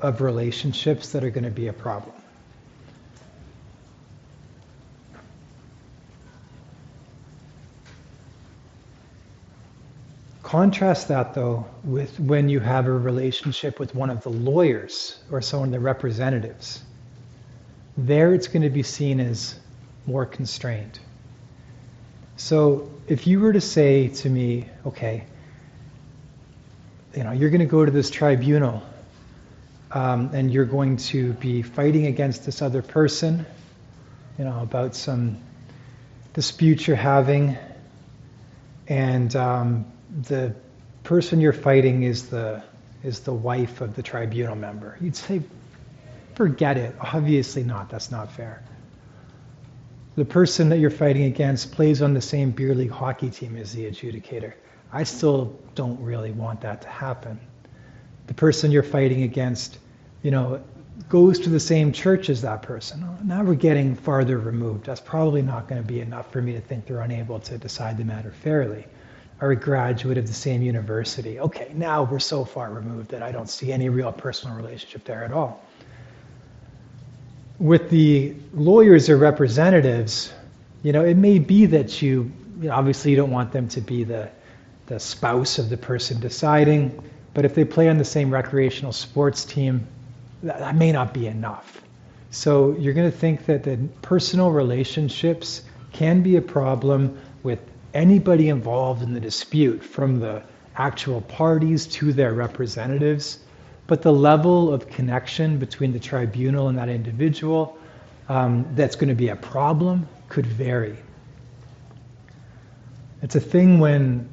[SPEAKER 1] of relationships that are going to be a problem. Contrast that though with when you have a relationship with one of the lawyers or someone of the representatives there it's going to be seen as more constrained. So if you were to say to me, okay, you know, you're going to go to this tribunal um, and you're going to be fighting against this other person, you know, about some dispute you're having, and um, the person you're fighting is the is the wife of the tribunal member. You'd say, Forget it. Obviously not. That's not fair. The person that you're fighting against plays on the same beer league hockey team as the adjudicator. I still don't really want that to happen. The person you're fighting against, you know, goes to the same church as that person. Oh, now we're getting farther removed. That's probably not going to be enough for me to think they're unable to decide the matter fairly. Are a graduate of the same university. Okay, now we're so far removed that I don't see any real personal relationship there at all with the lawyers or representatives, you know, it may be that you, you know, obviously you don't want them to be the, the spouse of the person deciding, but if they play on the same recreational sports team, that, that may not be enough. So you're going to think that the personal relationships can be a problem with anybody involved in the dispute, from the actual parties to their representatives but the level of connection between the tribunal and that individual um, that's going to be a problem could vary. It's a thing when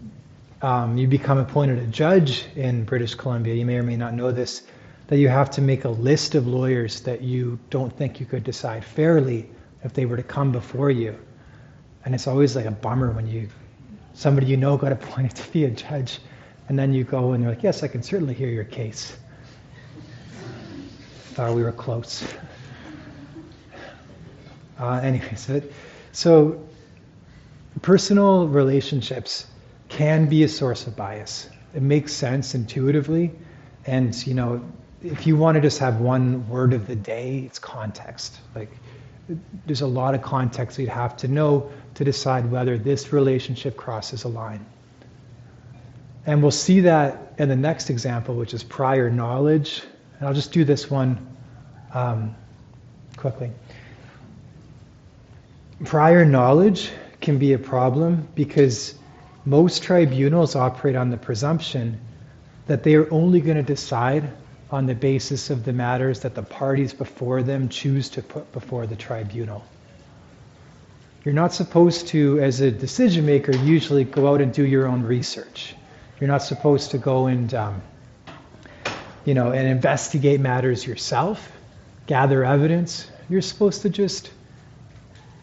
[SPEAKER 1] um, you become appointed a judge in British Columbia, you may or may not know this, that you have to make a list of lawyers that you don't think you could decide fairly if they were to come before you. And it's always like a bummer when you somebody you know got appointed to be a judge, and then you go and you're like, yes, I can certainly hear your case thought we were close. Uh, anyway, so, so personal relationships can be a source of bias. It makes sense intuitively, and you know, if you want to just have one word of the day, it's context. Like, there's a lot of context you'd have to know to decide whether this relationship crosses a line. And we'll see that in the next example, which is prior knowledge and I'll just do this one um, quickly. Prior knowledge can be a problem because most tribunals operate on the presumption that they are only going to decide on the basis of the matters that the parties before them choose to put before the tribunal. You're not supposed to, as a decision maker, usually go out and do your own research. You're not supposed to go and, um, you know, and investigate matters yourself, gather evidence. You're supposed to just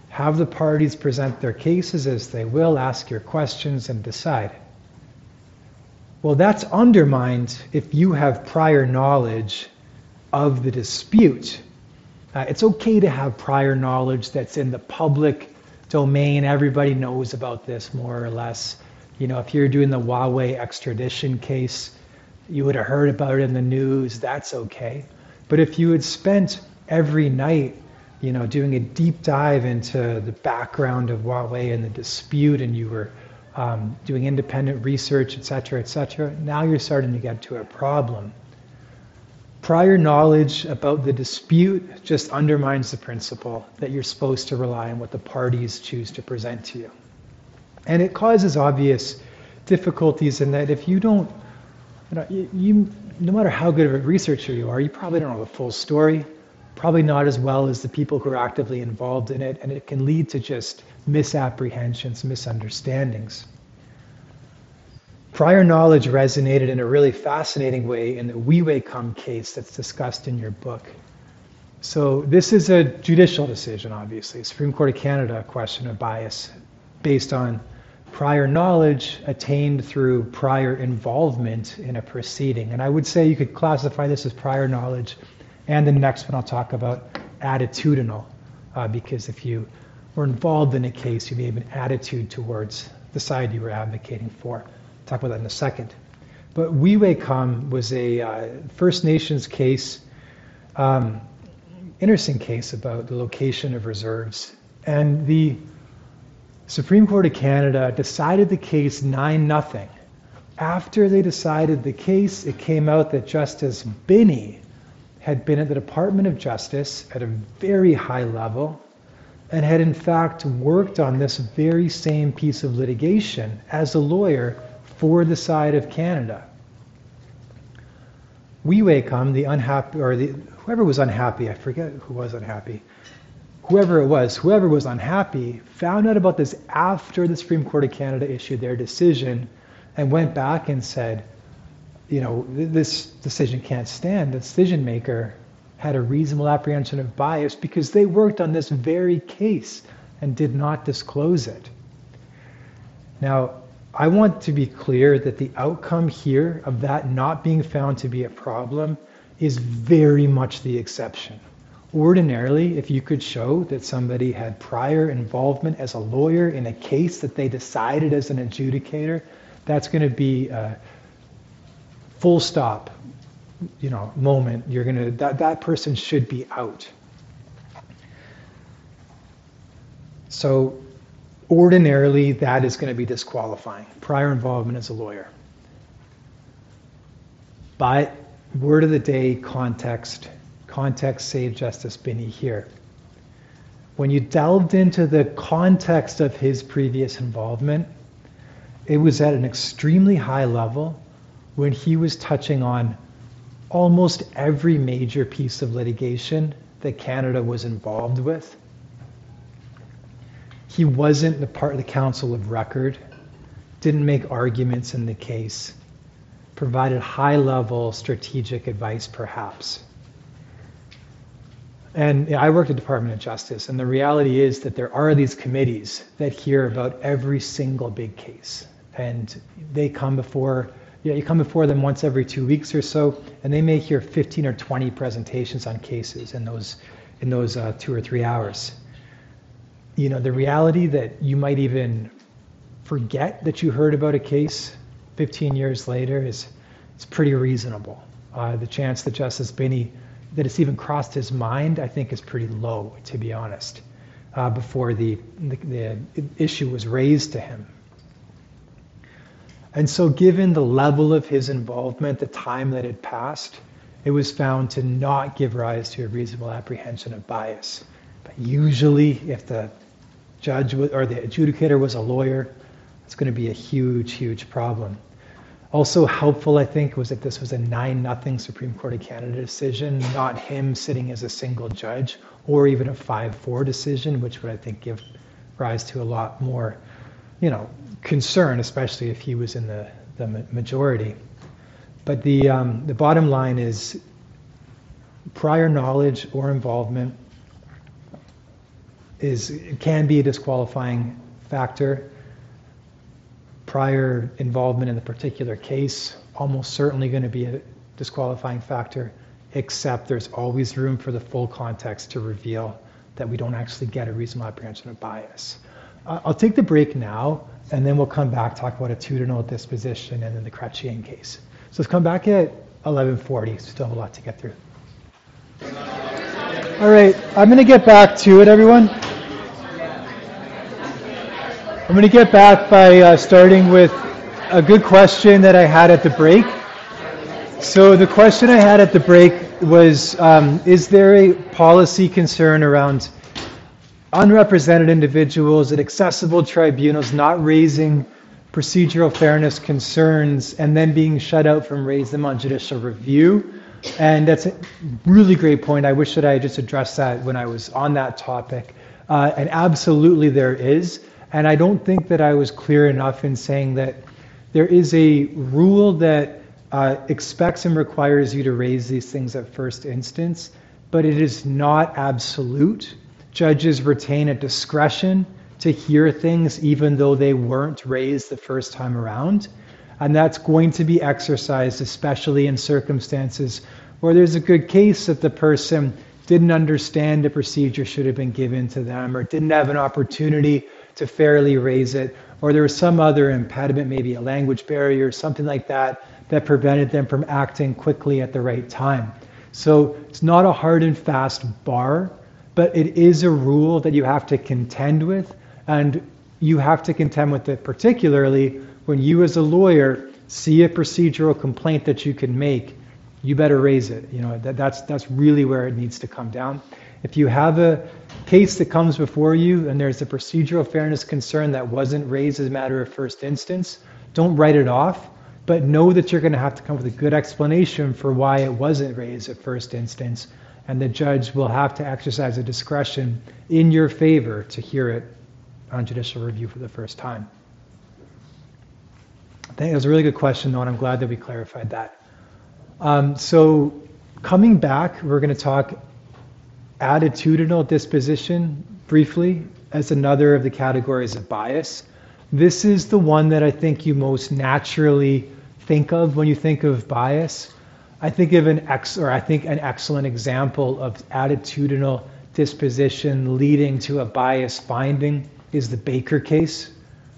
[SPEAKER 1] have the parties present their cases as they will, ask your questions, and decide. Well, that's undermined if you have prior knowledge of the dispute. Uh, it's okay to have prior knowledge that's in the public domain. Everybody knows about this more or less. You know, if you're doing the Huawei extradition case, you would have heard about it in the news. That's okay. But if you had spent every night, you know, doing a deep dive into the background of Huawei and the dispute, and you were um, doing independent research, et cetera, et cetera, now you're starting to get to a problem. Prior knowledge about the dispute just undermines the principle that you're supposed to rely on what the parties choose to present to you. And it causes obvious difficulties in that if you don't, you, know, you, you no matter how good of a researcher you are, you probably don't know the full story, probably not as well as the people who are actively involved in it, and it can lead to just misapprehensions, misunderstandings. Prior knowledge resonated in a really fascinating way in the Wewaykum case that's discussed in your book. So this is a judicial decision, obviously, Supreme Court of Canada question of bias based on prior knowledge attained through prior involvement in a proceeding. And I would say you could classify this as prior knowledge, and the next one I'll talk about attitudinal, uh, because if you were involved in a case, you may have an attitude towards the side you were advocating for I'll talk about that in a second. But Wewaykum was a uh, First Nations case, um, interesting case about the location of reserves. And the Supreme Court of Canada decided the case 9 nothing. After they decided the case, it came out that Justice Binnie had been at the Department of Justice at a very high level and had in fact worked on this very same piece of litigation as a lawyer for the side of Canada. Wewaykum, the unhappy, or the, whoever was unhappy, I forget who was unhappy, whoever it was, whoever was unhappy, found out about this after the Supreme Court of Canada issued their decision and went back and said, you know, this decision can't stand. The decision maker had a reasonable apprehension of bias because they worked on this very case and did not disclose it. Now, I want to be clear that the outcome here of that not being found to be a problem is very much the exception. Ordinarily, if you could show that somebody had prior involvement as a lawyer in a case that they decided as an adjudicator, that's going to be a full stop, you know, moment. You're going to that that person should be out. So ordinarily that is going to be disqualifying. Prior involvement as a lawyer. But word of the day, context. Context saved Justice Binnie here. When you delved into the context of his previous involvement, it was at an extremely high level when he was touching on almost every major piece of litigation that Canada was involved with he wasn't the part of the counsel of record, didn't make arguments in the case, provided high level strategic advice, perhaps. And I worked at Department of Justice, and the reality is that there are these committees that hear about every single big case. And they come before, yeah, you come before them once every two weeks or so, and they may hear 15 or 20 presentations on cases in those, in those uh, two or three hours you know, the reality that you might even forget that you heard about a case 15 years later is it's pretty reasonable. Uh, the chance that Justice Binnie, that it's even crossed his mind, I think is pretty low, to be honest, uh, before the, the, the issue was raised to him. And so, given the level of his involvement, the time that had passed, it was found to not give rise to a reasonable apprehension of bias. But usually, if the judge or the adjudicator was a lawyer, it's going to be a huge, huge problem. Also helpful, I think, was that this was a 9 nothing Supreme Court of Canada decision, not him sitting as a single judge, or even a 5 4 decision, which would, I think, give rise to a lot more, you know, concern, especially if he was in the, the majority. But the, um, the bottom line is prior knowledge or involvement is can be a disqualifying factor. Prior involvement in the particular case almost certainly going to be a disqualifying factor, except there's always room for the full context to reveal that we don't actually get a reasonable apprehension of bias. Uh, I'll take the break now, and then we'll come back talk about attitudinal disposition and then the Chrétien case. So let's come back at 11:40. Still have a lot to get through. All right, I'm going to get back to it, everyone. I'm going to get back by uh, starting with a good question that I had at the break. So the question I had at the break was, um, is there a policy concern around unrepresented individuals at accessible tribunals not raising procedural fairness concerns and then being shut out from raising them on judicial review? And that's a really great point. I wish that I had just addressed that when I was on that topic. Uh, and absolutely there is. And I don't think that I was clear enough in saying that there is a rule that uh, expects and requires you to raise these things at first instance, but it is not absolute. Judges retain a discretion to hear things even though they weren't raised the first time around. And that's going to be exercised, especially in circumstances where there's a good case that the person didn't understand a procedure should have been given to them or didn't have an opportunity to fairly raise it, or there was some other impediment, maybe a language barrier, something like that, that prevented them from acting quickly at the right time. So it's not a hard and fast bar, but it is a rule that you have to contend with, and you have to contend with it particularly when you as a lawyer see a procedural complaint that you can make, you better raise it. You know, that, that's, that's really where it needs to come down. If you have a case that comes before you and there's a procedural fairness concern that wasn't raised as a matter of first instance, don't write it off, but know that you're going to have to come with a good explanation for why it wasn't raised at first instance, and the judge will have to exercise a discretion in your favor to hear it on judicial review for the first time. I think it was a really good question, though, and I'm glad that we clarified that. Um, so, coming back, we're going to talk attitudinal disposition briefly as another of the categories of bias. This is the one that I think you most naturally think of when you think of bias. I think of an ex, or I think an excellent example of attitudinal disposition leading to a bias finding is the Baker case.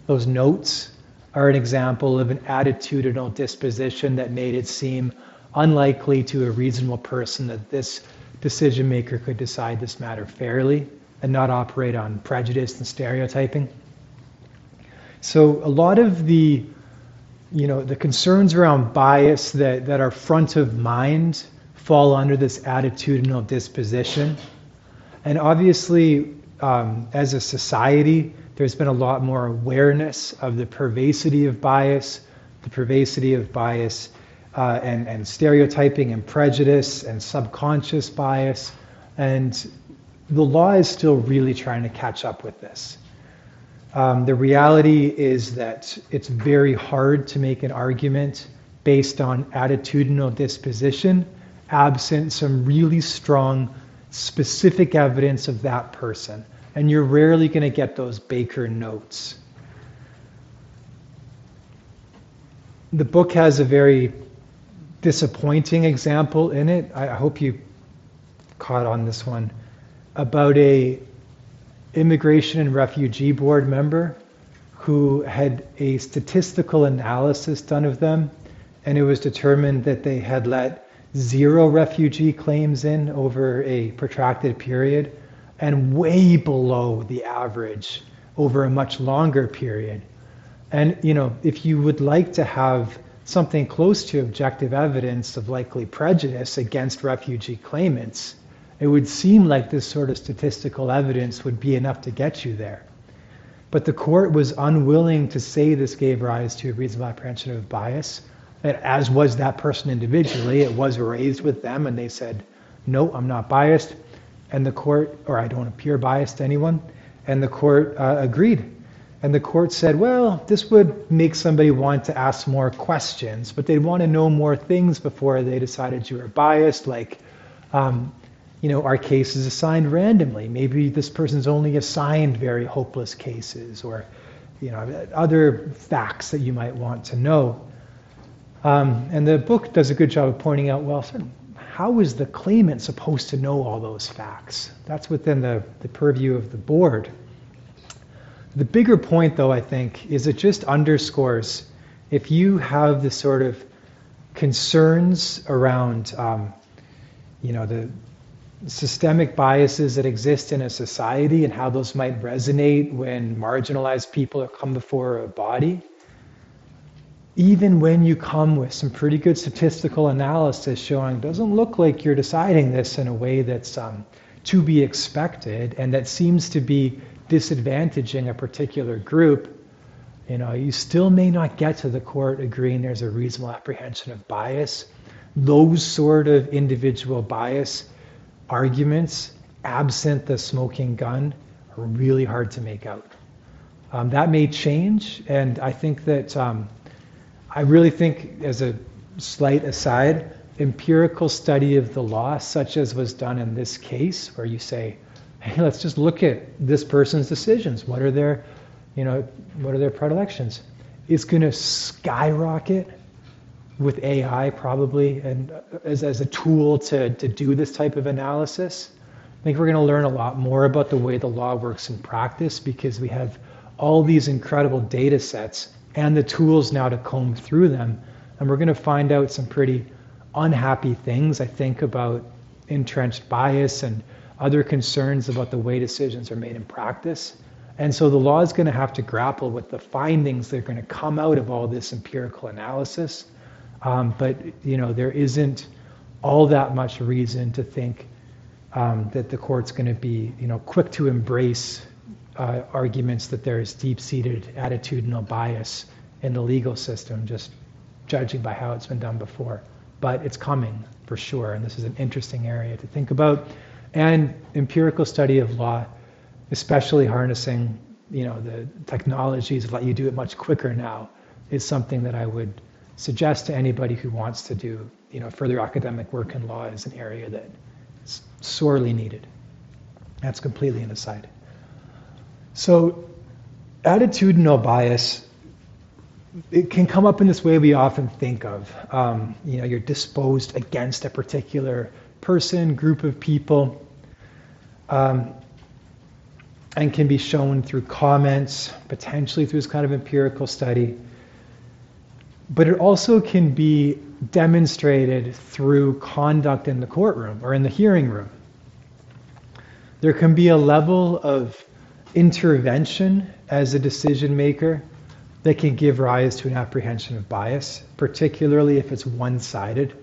[SPEAKER 1] Those notes are an example of an attitudinal disposition that made it seem unlikely to a reasonable person that this decision maker could decide this matter fairly and not operate on prejudice and stereotyping. So a lot of the you know the concerns around bias that, that are front of mind fall under this attitudinal disposition. And obviously, um, as a society, there's been a lot more awareness of the pervasivity of bias, the pervasivity of bias, uh, and, and stereotyping and prejudice and subconscious bias. And the law is still really trying to catch up with this. Um, the reality is that it's very hard to make an argument based on attitudinal disposition absent some really strong specific evidence of that person and you're rarely going to get those Baker notes. The book has a very disappointing example in it. I hope you caught on this one about a immigration and refugee board member who had a statistical analysis done of them and it was determined that they had let zero refugee claims in over a protracted period and way below the average over a much longer period. And you know, if you would like to have something close to objective evidence of likely prejudice against refugee claimants, it would seem like this sort of statistical evidence would be enough to get you there. But the court was unwilling to say this gave rise to a reasonable apprehension of bias, as was that person individually. It was raised with them, and they said, No, I'm not biased and the court, or I don't appear biased to anyone, And the court uh, agreed. And the court said, well, this would make somebody want to ask more questions, but they'd want to know more things before they decided you were biased, like, um, you know, are cases assigned randomly? Maybe this person's only assigned very hopeless cases, or, you know, other facts that you might want to know. Um, and the book does a good job of pointing out, well, how is the claimant supposed to know all those facts? That's within the, the purview of the board. The bigger point, though, I think, is it just underscores if you have the sort of concerns around, um, you know, the systemic biases that exist in a society and how those might resonate when marginalized people come before a body, even when you come with some pretty good statistical analysis showing doesn't look like you're deciding this in a way that's um, to be expected and that seems to be disadvantaging a particular group, you know, you still may not get to the court agreeing there's a reasonable apprehension of bias. Those sort of individual bias arguments, absent the smoking gun, are really hard to make out. Um, that may change, and I think that um, I really think, as a slight aside, empirical study of the law, such as was done in this case, where you say, hey, let's just look at this person's decisions. What are their, you know, what are their predilections? It's going to skyrocket with AI probably, and uh, as, as a tool to, to do this type of analysis. I think we're going to learn a lot more about the way the law works in practice because we have all these incredible data sets and the tools now to comb through them. And we're going to find out some pretty unhappy things, I think, about entrenched bias and other concerns about the way decisions are made in practice. And so the law is going to have to grapple with the findings that are going to come out of all this empirical analysis. Um, but you know, there isn't all that much reason to think um, that the court's going to be you know quick to embrace uh, arguments that there is deep-seated attitudinal bias in the legal system, just judging by how it's been done before. But it's coming for sure, and this is an interesting area to think about. And empirical study of law, especially harnessing you know the technologies that let you do it much quicker now, is something that I would suggest to anybody who wants to do you know further academic work in law is an area that is sorely needed. That's completely an aside. So, attitudinal bias, it can come up in this way we often think of. Um, you know, you're disposed against a particular person, group of people, um, and can be shown through comments, potentially through this kind of empirical study. But it also can be demonstrated through conduct in the courtroom or in the hearing room. There can be a level of intervention as a decision maker that can give rise to an apprehension of bias, particularly if it's one sided.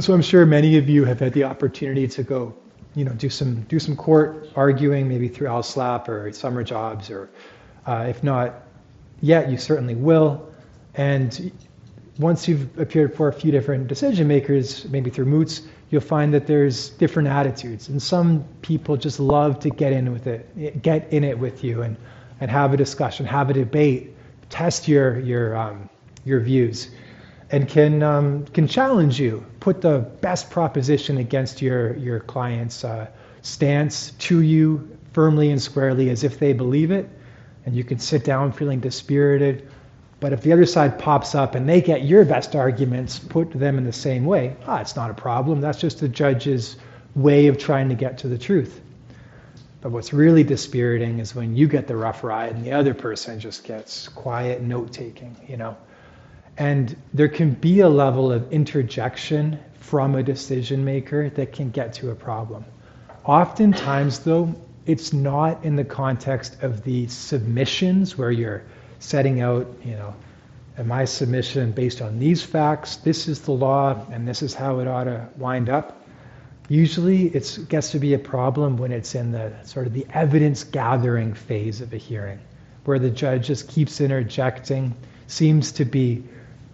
[SPEAKER 1] So I'm sure many of you have had the opportunity to go, you know, do some do some court arguing, maybe through LSLAP or summer jobs, or uh, if not yet, you certainly will. And once you've appeared for a few different decision makers, maybe through moots, you'll find that there's different attitudes. And some people just love to get in with it, get in it with you and, and have a discussion, have a debate, test your, your, um, your views, and can, um, can challenge you, put the best proposition against your, your client's uh, stance to you firmly and squarely as if they believe it. And you can sit down feeling dispirited but if the other side pops up and they get your best arguments put them in the same way, ah, it's not a problem. That's just the judge's way of trying to get to the truth. But what's really dispiriting is when you get the rough ride and the other person just gets quiet note taking, you know. And there can be a level of interjection from a decision maker that can get to a problem. Oftentimes, though, it's not in the context of the submissions where you're setting out, you know, my submission based on these facts, this is the law, and this is how it ought to wind up. Usually it gets to be a problem when it's in the sort of the evidence gathering phase of a hearing, where the judge just keeps interjecting, seems to be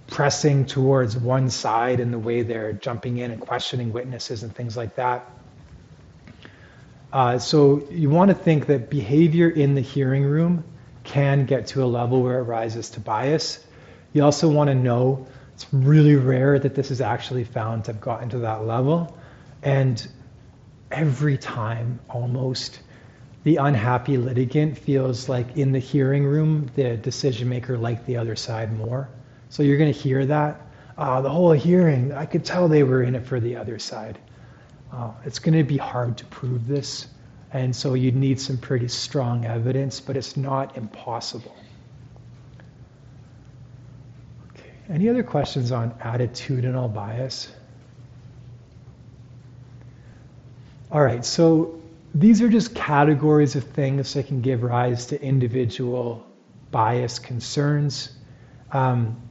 [SPEAKER 1] pressing towards one side in the way they're jumping in and questioning witnesses and things like that. Uh, so you want to think that behavior in the hearing room can get to a level where it rises to bias. You also want to know it's really rare that this is actually found to have gotten to that level. And every time, almost, the unhappy litigant feels like in the hearing room, the decision maker liked the other side more. So you're going to hear that. Uh, the whole hearing, I could tell they were in it for the other side. Uh, it's going to be hard to prove this, and so you'd need some pretty strong evidence, but it's not impossible. Okay. Any other questions on attitudinal bias? All right, so these are just categories of things that can give rise to individual bias concerns. Um,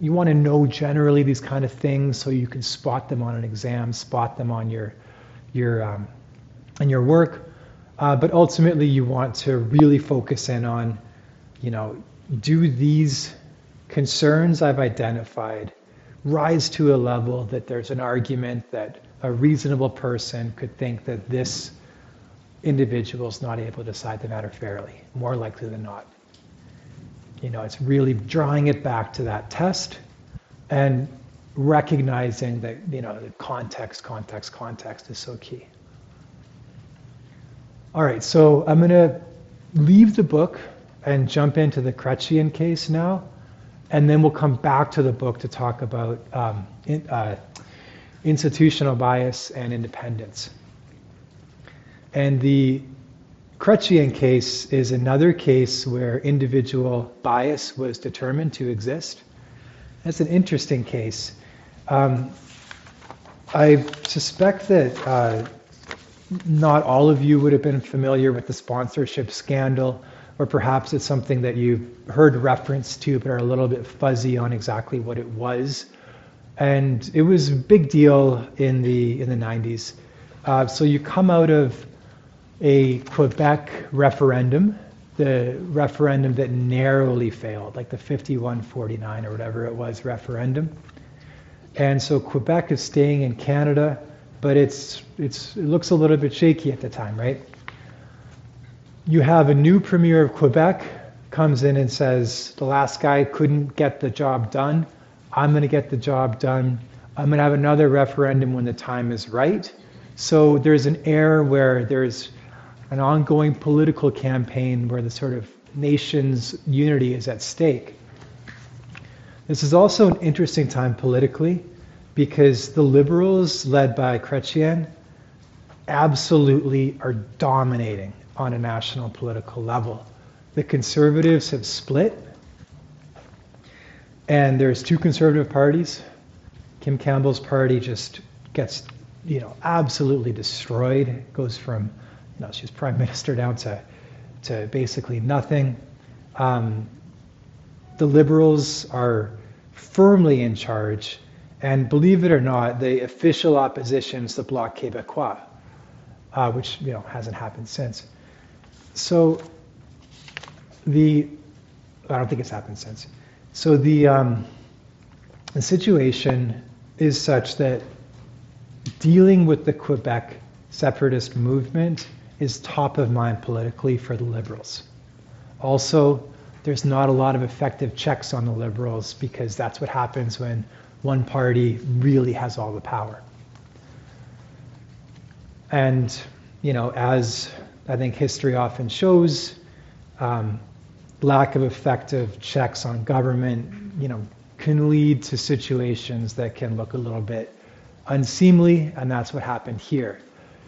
[SPEAKER 1] you want to know generally these kind of things so you can spot them on an exam, spot them on your your um, your work. Uh, but ultimately, you want to really focus in on, you know, do these concerns I've identified rise to a level that there's an argument that a reasonable person could think that this individual is not able to decide the matter fairly, more likely than not. You know, it's really drawing it back to that test and recognizing that, you know, the context, context, context is so key. All right, so I'm going to leave the book and jump into the Chrétien case now, and then we'll come back to the book to talk about um, in, uh, institutional bias and independence. And the Chrétien case is another case where individual bias was determined to exist. That's an interesting case. Um, I suspect that uh, not all of you would have been familiar with the sponsorship scandal, or perhaps it's something that you've heard reference to but are a little bit fuzzy on exactly what it was. And it was a big deal in the in the 90s. Uh, so you come out of a Quebec referendum, the referendum that narrowly failed, like the 5149 or whatever it was referendum. And so Quebec is staying in Canada, but it's, it's, it looks a little bit shaky at the time, right? You have a new premier of Quebec comes in and says, the last guy couldn't get the job done. I'm going to get the job done. I'm going to have another referendum when the time is right. So there's an air where there's an ongoing political campaign where the sort of nation's unity is at stake. This is also an interesting time politically because the liberals, led by Chrétien, absolutely are dominating on a national political level. The conservatives have split, and there's two conservative parties. Kim Campbell's party just gets, you know, absolutely destroyed. It goes from no, she's prime minister down to, to basically nothing. Um, the liberals are firmly in charge, and believe it or not, the official opposition is the Bloc Québécois, uh, which you know hasn't happened since. So the I don't think it's happened since. So the um, the situation is such that dealing with the Quebec separatist movement is top of mind politically for the liberals. Also, there's not a lot of effective checks on the liberals because that's what happens when one party really has all the power. And, you know, as I think history often shows, um, lack of effective checks on government, you know, can lead to situations that can look a little bit unseemly, and that's what happened here.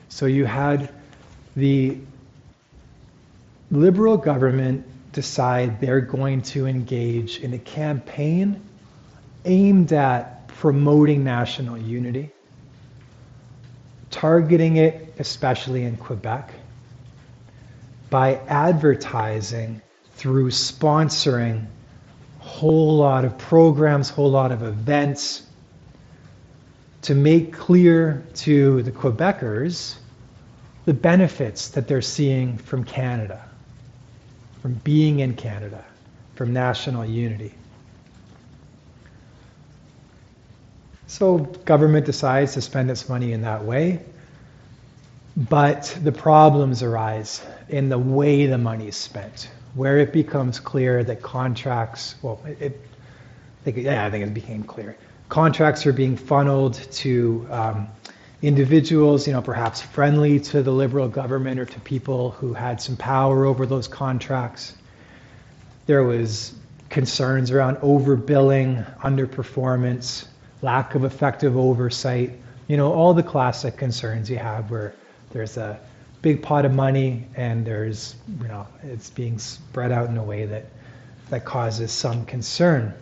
[SPEAKER 1] So you had the liberal government decide they're going to engage in a campaign aimed at promoting national unity, targeting it especially in Quebec by advertising through sponsoring whole lot of programs, whole lot of events to make clear to the Quebecers the benefits that they're seeing from Canada, from being in Canada, from national unity. So government decides to spend its money in that way. but the problems arise in the way the money is spent, where it becomes clear that contracts, well, it, I think, yeah, I think it became clear. Contracts are being funneled to um, individuals, you know, perhaps friendly to the liberal government or to people who had some power over those contracts. There was concerns around overbilling, underperformance, lack of effective oversight, you know, all the classic concerns you have where there's a big pot of money and there's, you know, it's being spread out in a way that, that causes some concern.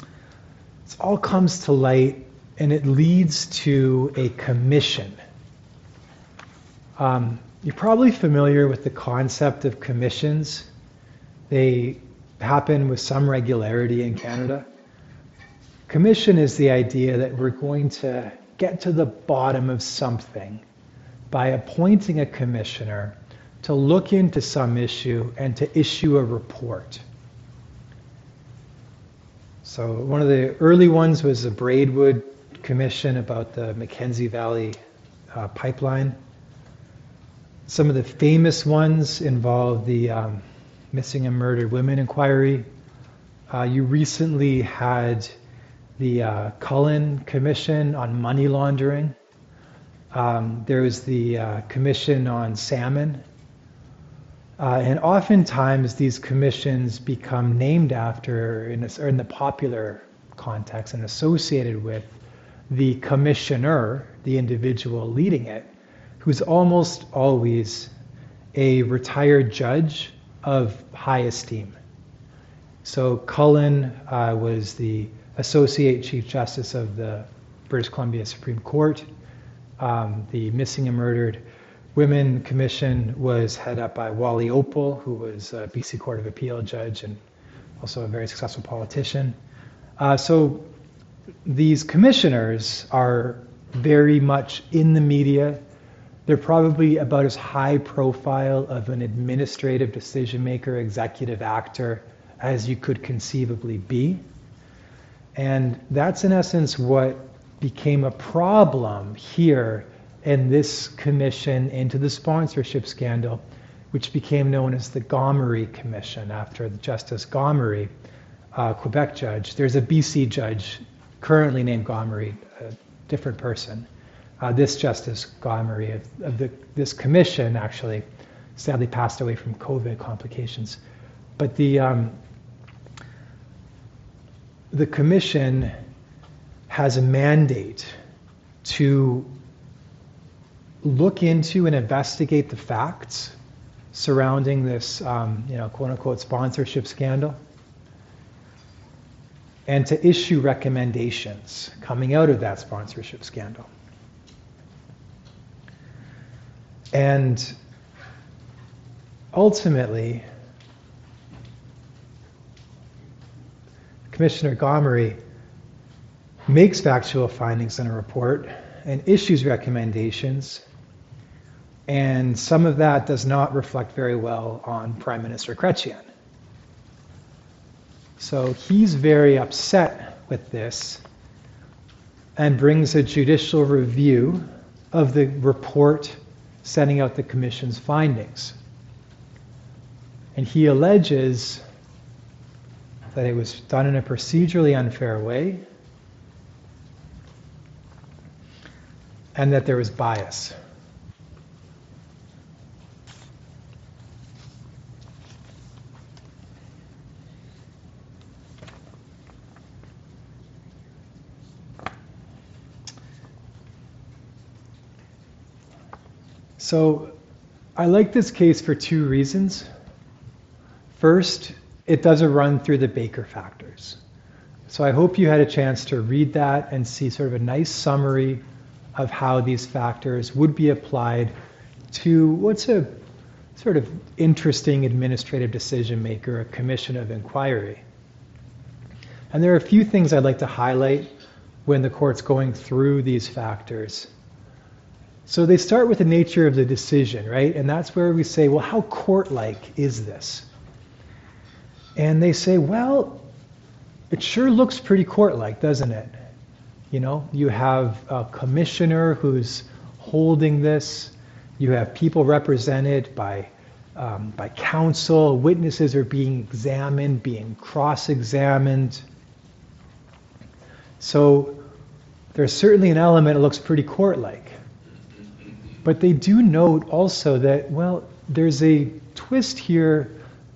[SPEAKER 1] It all comes to light and it leads to a commission. Um, you're probably familiar with the concept of commissions. They happen with some regularity in Canada. Commission is the idea that we're going to get to the bottom of something by appointing a commissioner to look into some issue and to issue a report. So, one of the early ones was the Braidwood Commission about the Mackenzie Valley uh, pipeline. Some of the famous ones involve the um, Missing and Murdered Women Inquiry. Uh, you recently had the uh, Cullen Commission on money laundering. Um, there was the uh, Commission on salmon. Uh, and oftentimes these commissions become named after, in, a, or in the popular context, and associated with the commissioner, the individual leading it, who's almost always a retired judge of high esteem. So Cullen uh, was the Associate Chief Justice of the British Columbia Supreme Court. Um, the Missing and Murdered Women Commission was head up by Wally Oppal, who was a BC Court of Appeal judge and also a very successful politician. Uh, so these commissioners are very much in the media. They're probably about as high profile of an administrative decision maker, executive actor as you could conceivably be. And that's in essence what became a problem here in this commission into the sponsorship scandal, which became known as the Gomery Commission after Justice Gomery, uh, Quebec judge. There's a BC judge currently named Gomery, a different person uh, this Justice Gomery of, of the, this commission actually sadly passed away from COVID complications. But the, um, the commission has a mandate to look into and investigate the facts surrounding this, um, you know, quote unquote sponsorship scandal, and to issue recommendations coming out of that sponsorship scandal. And ultimately, Commissioner Gomery makes factual findings in a report and issues recommendations, and some of that does not reflect very well on Prime Minister Chrétien. So he's very upset with this and brings a judicial review of the report setting out the commission's findings. And he alleges that it was done in a procedurally unfair way and that there was bias. So I like this case for two reasons. First, it does a run through the Baker factors. So I hope you had a chance to read that and see sort of a nice summary of how these factors would be applied to what's a sort of interesting administrative decision maker, a commission of inquiry. And there are a few things I'd like to highlight when the court's going through these factors. So they start with the nature of the decision, right? And that's where we say, well, how court like is this? And they say, well, it sure looks pretty court like, doesn't it? You know, you have a commissioner who's holding this. You have people represented by um, by counsel. Witnesses are being examined, being cross-examined. So there's certainly an element that looks pretty court-like. But they do note also that, well, there's a twist here,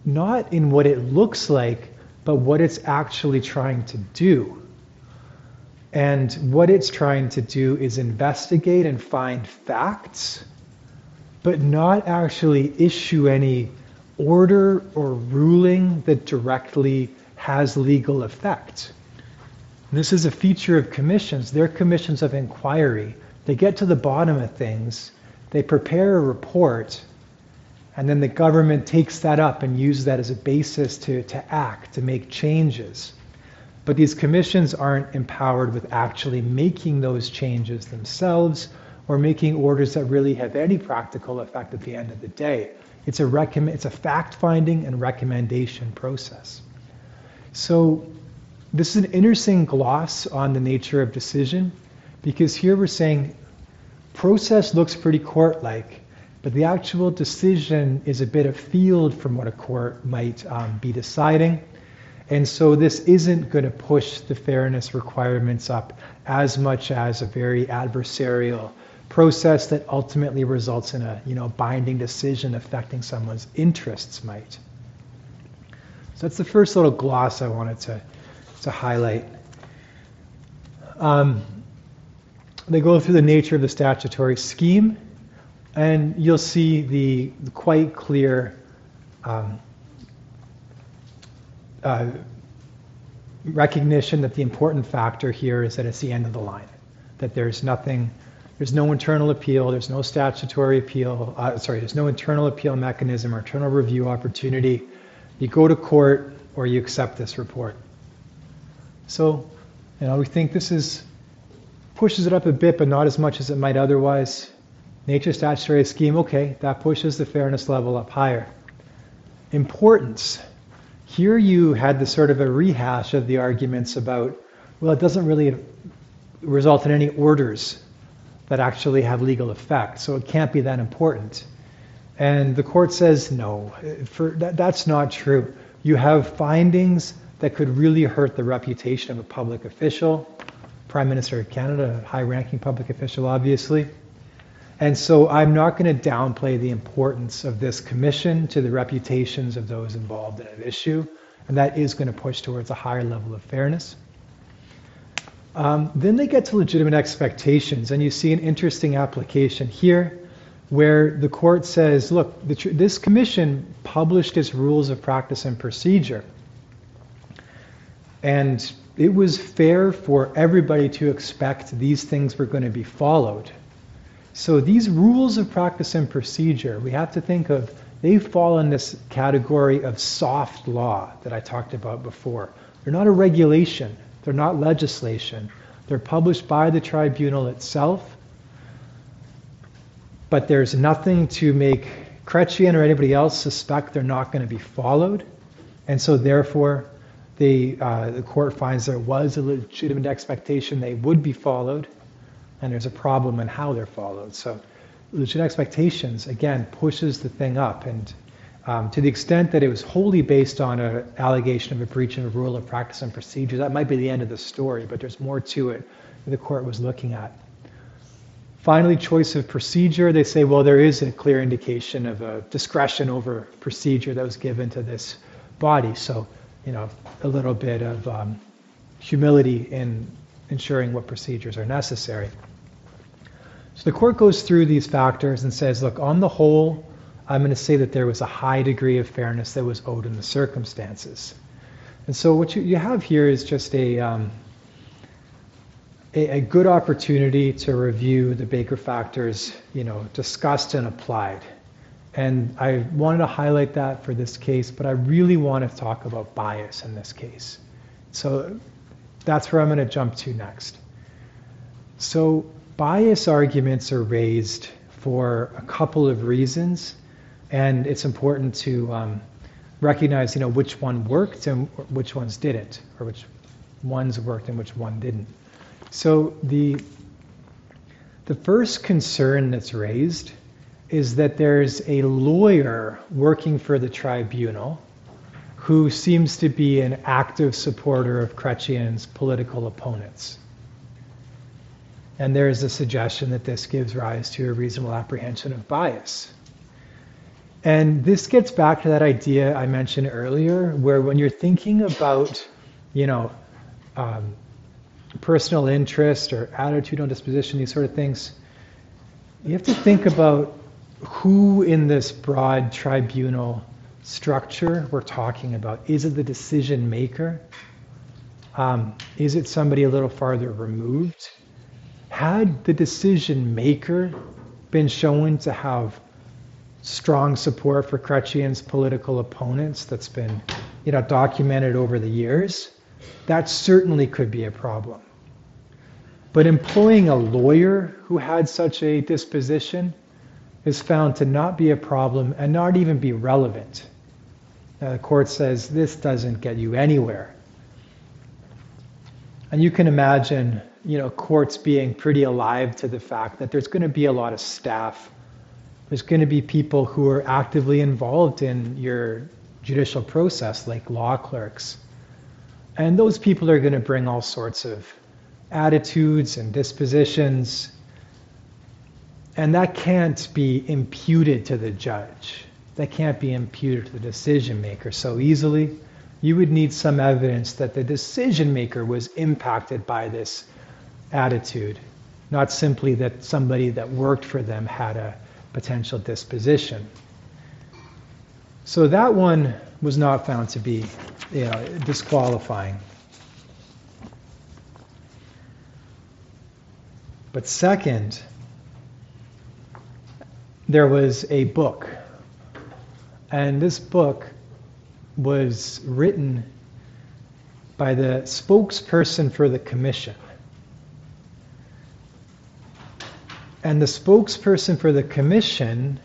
[SPEAKER 1] not in what it looks like, but what it's actually trying to do. And what it's trying to do is investigate and find facts, but not actually issue any order or ruling that directly has legal effect. This is a feature of commissions. They're commissions of inquiry. They get to the bottom of things, they prepare a report, and then the government takes that up and uses that as a basis to, to act, to make changes. But these commissions aren't empowered with actually making those changes themselves or making orders that really have any practical effect at the end of the day. It's a, recomm- it's a fact finding and recommendation process. So this is an interesting gloss on the nature of decision because here we're saying process looks pretty court like, but the actual decision is a bit of field from what a court might um, be deciding. And so this isn't going to push the fairness requirements up as much as a very adversarial process that ultimately results in a you know binding decision affecting someone's interests might. So that's the first little gloss I wanted to to highlight. Um, they go through the nature of the statutory scheme, and you'll see the, the quite clear um, uh, recognition that the important factor here is that it's the end of the line, that there's nothing, there's no internal appeal, there's no statutory appeal, uh, sorry, there's no internal appeal mechanism or internal review opportunity. You go to court or you accept this report. So, you know, we think this is pushes it up a bit, but not as much as it might otherwise. Nature statutory scheme, okay, that pushes the fairness level up higher. Importance. Here you had the sort of a rehash of the arguments about, well, it doesn't really result in any orders that actually have legal effect, so it can't be that important. And the court says, no, for, that, that's not true. You have findings that could really hurt the reputation of a public official, Prime Minister of Canada, a high ranking public official, obviously. And so I'm not going to downplay the importance of this commission to the reputations of those involved in an issue, and that is going to push towards a higher level of fairness. Um, then they get to legitimate expectations, and you see an interesting application here where the court says, look, tr- this commission published its rules of practice and procedure. And it was fair for everybody to expect these things were going to be followed. So these rules of practice and procedure, we have to think of, they fall in this category of soft law that I talked about before. They're not a regulation, they're not legislation. They're published by the tribunal itself, but there's nothing to make Chrétien or anybody else suspect they're not going to be followed. And so, therefore, the, uh, the court finds there was a legitimate expectation they would be followed, and there's a problem in how they're followed. So, legitimate expectations, again, pushes the thing up. And um, to the extent that it was wholly based on an allegation of a breach of a rule of practice and procedure, that might be the end of the story, but there's more to it that the court was looking at. Finally, choice of procedure. They say, well, there is a clear indication of a discretion over procedure that was given to this body. So you know, a little bit of um, humility in ensuring what procedures are necessary. So the court goes through these factors and says, look, on the whole, I'm going to say that there was a high degree of fairness that was owed in the circumstances. And so what you, you have here is just a, um, a, a good opportunity to review the Baker factors, you know, discussed and applied. And I wanted to highlight that for this case, but I really want to talk about bias in this case. So that's where I'm going to jump to next. So, bias arguments are raised for a couple of reasons, and it's important to um, recognize, you know, which one worked and which ones didn't, or which ones worked and which one didn't. So the the first concern that's raised is that there's a lawyer working for the tribunal who seems to be an active supporter of Chrétien's political opponents. And there is a suggestion that this gives rise to a reasonable apprehension of bias. And this gets back to that idea I mentioned earlier, where when you're thinking about, you know, um, personal interest or attitudinal disposition, these sort of things, you have to think about who in this broad tribunal structure we're talking about. Is it the decision maker? Um, is it somebody a little farther removed? Had the decision maker been shown to have strong support for Chrétien's political opponents that's been you know, documented over the years, that certainly could be a problem. But employing a lawyer who had such a disposition is found to not be a problem and not even be relevant. Now, the court says this doesn't get you anywhere. And you can imagine, you know, courts being pretty alive to the fact that there's going to be a lot of staff. There's going to be people who are actively involved in your judicial process, like law clerks. And those people are going to bring all sorts of attitudes and dispositions and that can't be imputed to the judge. That can't be imputed to the decision maker so easily. You would need some evidence that the decision maker was impacted by this attitude, not simply that somebody that worked for them had a potential disposition. So that one was not found to be you know, disqualifying. But second, there was a book. And this book was written by the spokesperson for the commission. And the spokesperson for the commission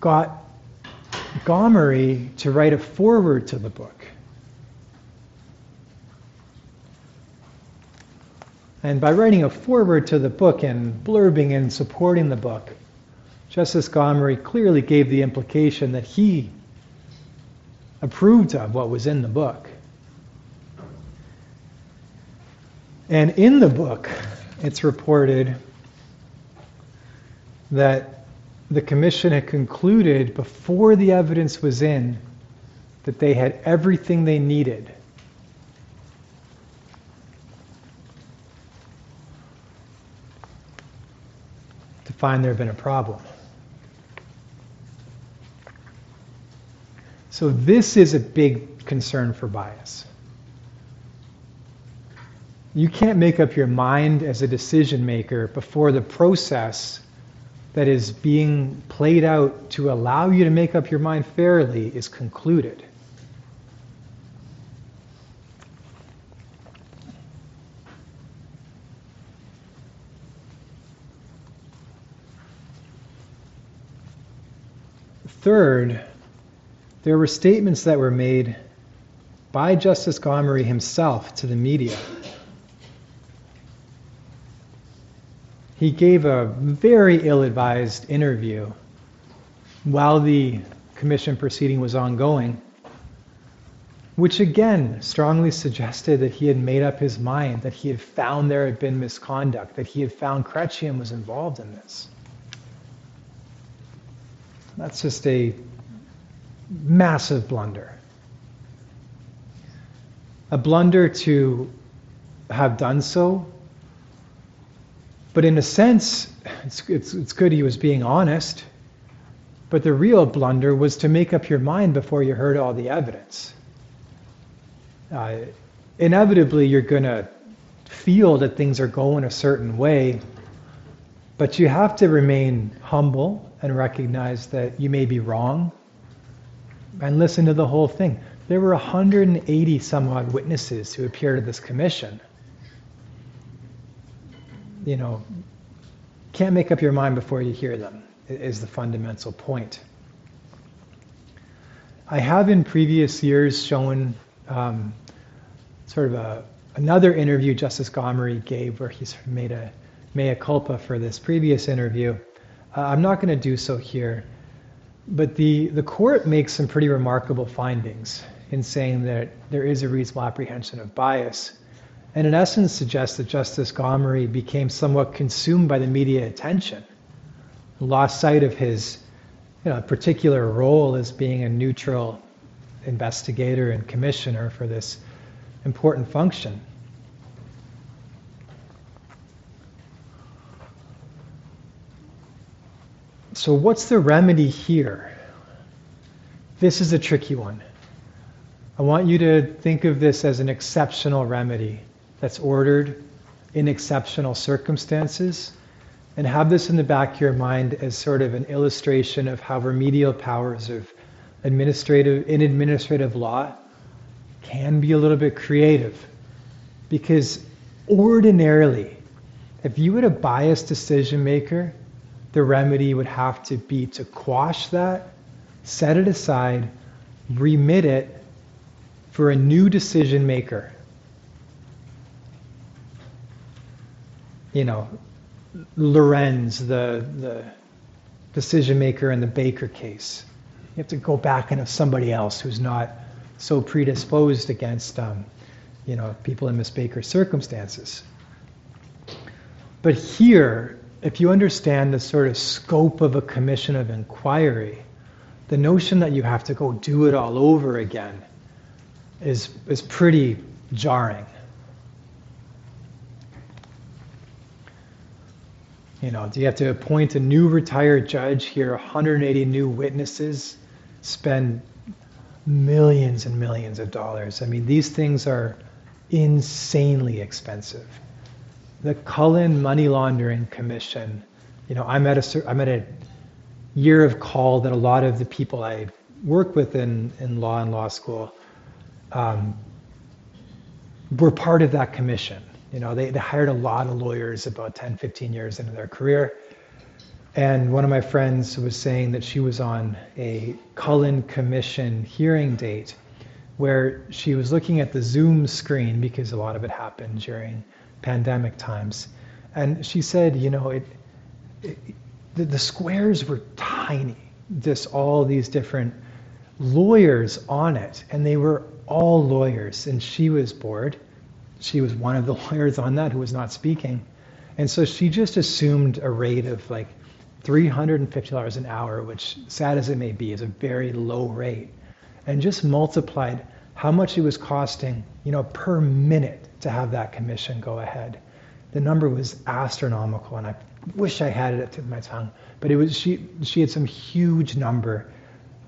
[SPEAKER 1] got Gomery to write a foreword to the book. And by writing a foreword to the book and blurbing and supporting the book, Justice Gomery clearly gave the implication that he approved of what was in the book. And in the book, it's reported that the commission had concluded before the evidence was in that they had everything they needed find there have been a problem. So, this is a big concern for bias. You can't make up your mind as a decision maker before the process that is being played out to allow you to make up your mind fairly is concluded. Third, there were statements that were made by Justice Gomery himself to the media. He gave a very ill advised interview while the commission proceeding was ongoing, which again strongly suggested that he had made up his mind, that he had found there had been misconduct, that he had found Chrétien was involved in this. That's just a massive blunder. A blunder to have done so, but in a sense, it's, it's, it's good he was being honest. But the real blunder was to make up your mind before you heard all the evidence. Uh, inevitably, you're going to feel that things are going a certain way, but you have to remain humble and recognize that you may be wrong and listen to the whole thing. There were 180 some odd witnesses who appeared at this commission. You know, can't make up your mind before you hear them, is the fundamental point. I have in previous years shown um, sort of a, another interview Justice Gomery gave where he sort of made a mea culpa for this previous interview. Uh, I'm not going to do so here. But the, the court makes some pretty remarkable findings in saying that there is a reasonable apprehension of bias. And in essence, suggests that Justice Gomery became somewhat consumed by the media attention, lost sight of his you know, particular role as being a neutral investigator and commissioner for this important function. So, what's the remedy here? This is a tricky one. I want you to think of this as an exceptional remedy that's ordered in exceptional circumstances and have this in the back of your mind as sort of an illustration of how remedial powers of administrative in administrative law can be a little bit creative because ordinarily if you had a biased decision maker the remedy would have to be to quash that set it aside remit it for a new decision maker you know lorenz the the decision maker in the baker case you have to go back and have somebody else who's not so predisposed against, um, you know, people in Miss Baker's circumstances. But here, if you understand the sort of scope of a commission of inquiry, the notion that you have to go do it all over again is, is pretty jarring. You know, do you have to appoint a new retired judge, hear 180 new witnesses, spend millions and millions of dollars. I mean, these things are insanely expensive. The Cullen Money Laundering Commission, you know, I'm at a I'm at a year of call that a lot of the people I work with in, in law and law school um, were part of that commission. You know, they, they hired a lot of lawyers about 10, 15 years into their career and one of my friends was saying that she was on a Cullen Commission hearing date where she was looking at the Zoom screen because a lot of it happened during pandemic times. And she said, you know, it, it the, the squares were tiny, just all these different lawyers on it, and they were all lawyers. And she was bored. She was one of the lawyers on that who was not speaking. And so she just assumed a rate of like $350 an hour, which, sad as it may be, is a very low rate, and just multiplied how much it was costing, you know, per minute to have that commission go ahead. The number was astronomical, and I wish I had it at the tip of my tongue. But it was she. She had some huge number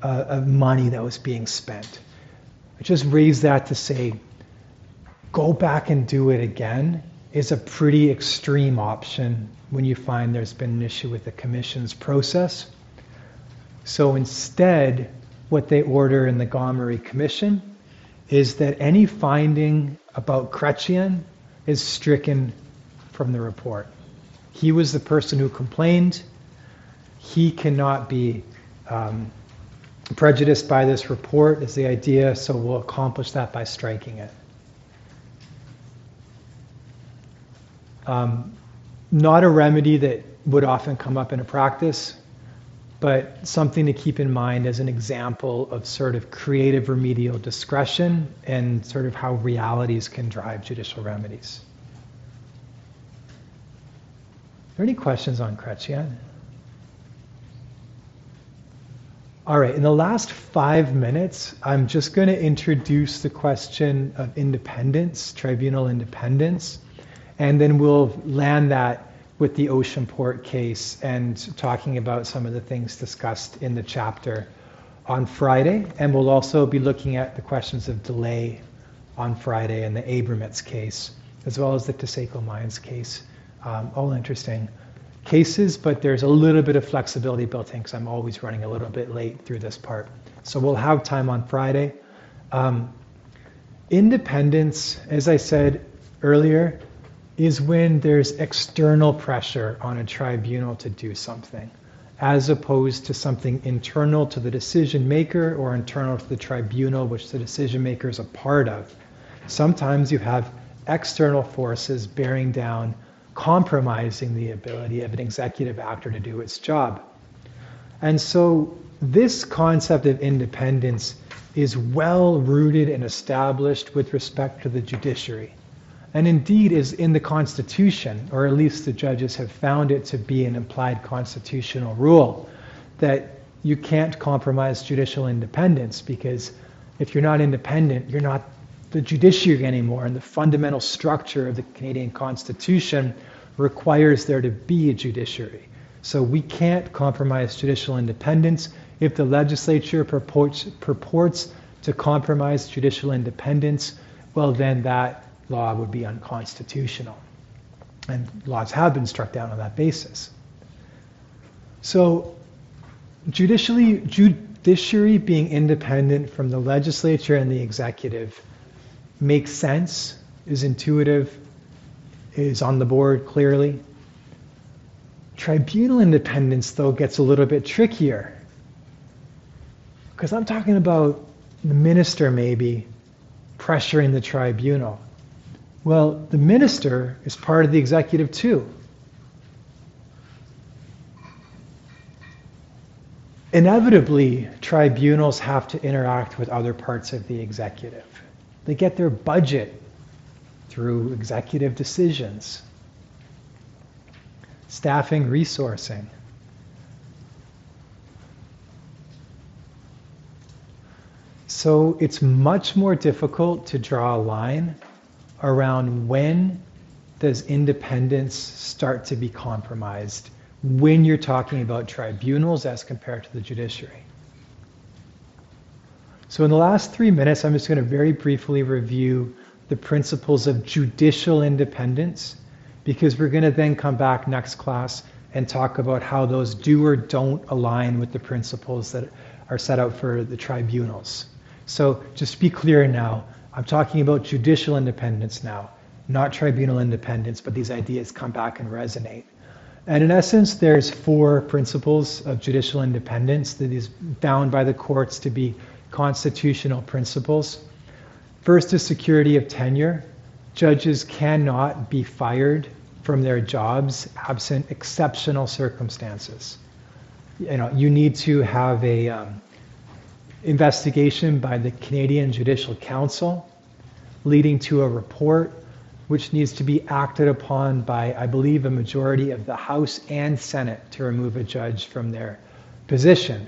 [SPEAKER 1] uh, of money that was being spent. I just raised that to say, go back and do it again is a pretty extreme option when you find there's been an issue with the commission's process. So instead, what they order in the Gomery Commission is that any finding about Chrétien is stricken from the report. He was the person who complained. He cannot be um, prejudiced by this report, is the idea, so we'll accomplish that by striking it. Um, not a remedy that would often come up in a practice, but something to keep in mind as an example of sort of creative remedial discretion and sort of how realities can drive judicial remedies. Are there any questions on Chrétien? All right, in the last five minutes, I'm just going to introduce the question of independence, tribunal independence. And then we'll land that with the Oceanport case and talking about some of the things discussed in the chapter on Friday. And we'll also be looking at the questions of delay on Friday and the Abrametz case, as well as the Taseko Mines case. Um, all interesting cases, but there's a little bit of flexibility built in because I'm always running a little bit late through this part. So we'll have time on Friday. Um, independence, as I said earlier, is when there's external pressure on a tribunal to do something, as opposed to something internal to the decision maker or internal to the tribunal, which the decision maker is a part of. Sometimes you have external forces bearing down compromising the ability of an executive actor to do its job. And so this concept of independence is well rooted and established with respect to the judiciary. And indeed is in the Constitution, or at least the judges have found it to be an implied constitutional rule, that you can't compromise judicial independence because if you're not independent, you're not the judiciary anymore. And the fundamental structure of the Canadian Constitution requires there to be a judiciary. So we can't compromise judicial independence. If the legislature purports, purports to compromise judicial independence, well, then that law would be unconstitutional. And laws have been struck down on that basis. So, judicially, judiciary being independent from the legislature and the executive makes sense, is intuitive, is on the board clearly. Tribunal independence, though, gets a little bit trickier. Because I'm talking about the minister maybe pressuring the tribunal. Well, the minister is part of the executive too. Inevitably, tribunals have to interact with other parts of the executive. They get their budget through executive decisions, staffing, resourcing. So it's much more difficult to draw a line around when does independence start to be compromised when you're talking about tribunals as compared to the judiciary. So, in the last three minutes, I'm just going to very briefly review the principles of judicial independence because we're going to then come back next class and talk about how those do or don't align with the principles that are set out for the tribunals. So, just be clear now I'm talking about judicial independence now, not tribunal independence, but these ideas come back and resonate. And in essence, there's four principles of judicial independence that is bound by the courts to be constitutional principles. First is security of tenure. Judges cannot be fired from their jobs absent exceptional circumstances. You know, you need to have a um, investigation by the Canadian Judicial Council, leading to a report which needs to be acted upon by, I believe, a majority of the House and Senate to remove a judge from their position.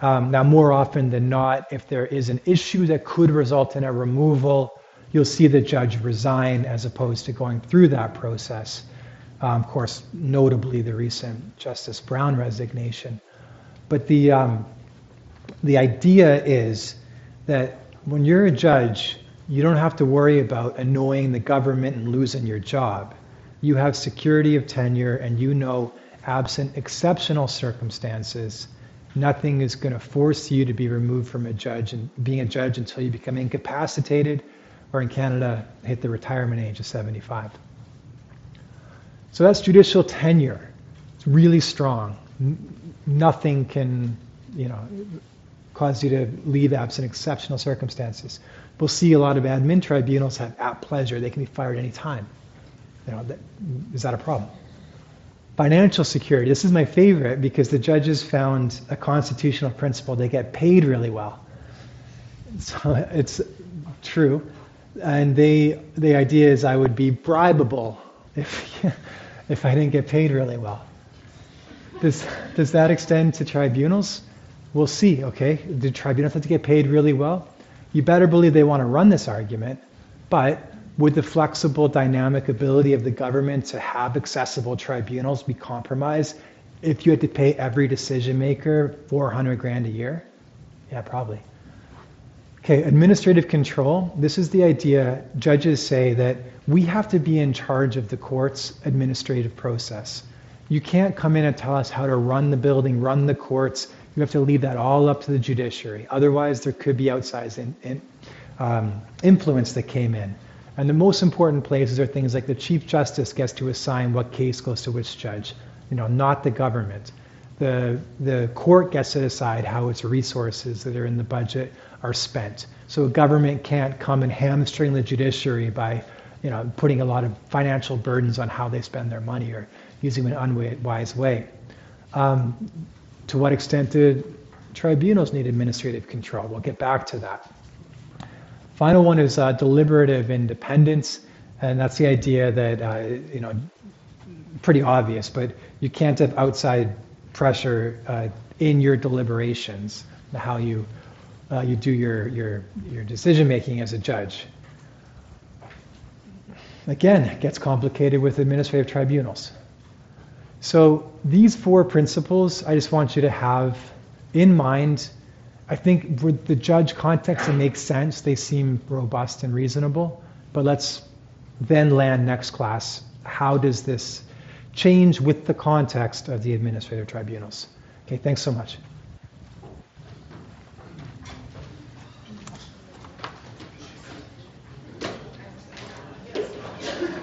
[SPEAKER 1] Um, now, more often than not, if there is an issue that could result in a removal, you'll see the judge resign as opposed to going through that process. Um, of course, notably the recent Justice Brown resignation. But the, um, the idea is that when you're a judge, you don't have to worry about annoying the government and losing your job. You have security of tenure, and you know, absent exceptional circumstances, nothing is going to force you to be removed from a judge and being a judge until you become incapacitated, or in Canada, hit the retirement age of 75. So that's judicial tenure. It's really strong. nothing can, you know, cause you to leave absent exceptional circumstances. We'll see a lot of admin tribunals have at pleasure. They can be fired anytime. You know, that, is that a problem? Financial security. This is my favorite because the judges found a constitutional principle. They get paid really well. So it's true. And they, the idea is I would be bribable if, if I didn't get paid really well. Does, does that extend to tribunals? We'll see, okay? Do tribunals have to get paid really well? You better believe they want to run this argument, but would the flexible, dynamic ability of the government to have accessible tribunals be compromised if you had to pay every decision maker 400 grand a year? Yeah, probably. Okay, administrative control. This is the idea. Judges say that we have to be in charge of the court's administrative process. You can't come in and tell us how to run the building, run the courts, you have to leave that all up to the judiciary. Otherwise, there could be outsized in, in, um, influence that came in. And the most important places are things like the Chief Justice gets to assign what case goes to which judge, you know, not the government. The, the court gets to decide how its resources that are in the budget are spent. So a government can't come and hamstring the judiciary by you know, putting a lot of financial burdens on how they spend their money or using an unwise way. Um, to what extent do tribunals need administrative control? We'll get back to that. Final one is uh, deliberative independence, and that's the idea that uh, you know, pretty obvious, but you can't have outside pressure uh, in your deliberations, how you uh, you do your your your decision making as a judge. Again, it gets complicated with administrative tribunals. So these four principles, I just want you to have in mind. I think with the judge context, it makes sense. They seem robust and reasonable. But let's then land next class. How does this change with the context of the administrative tribunals? Okay, thanks so much.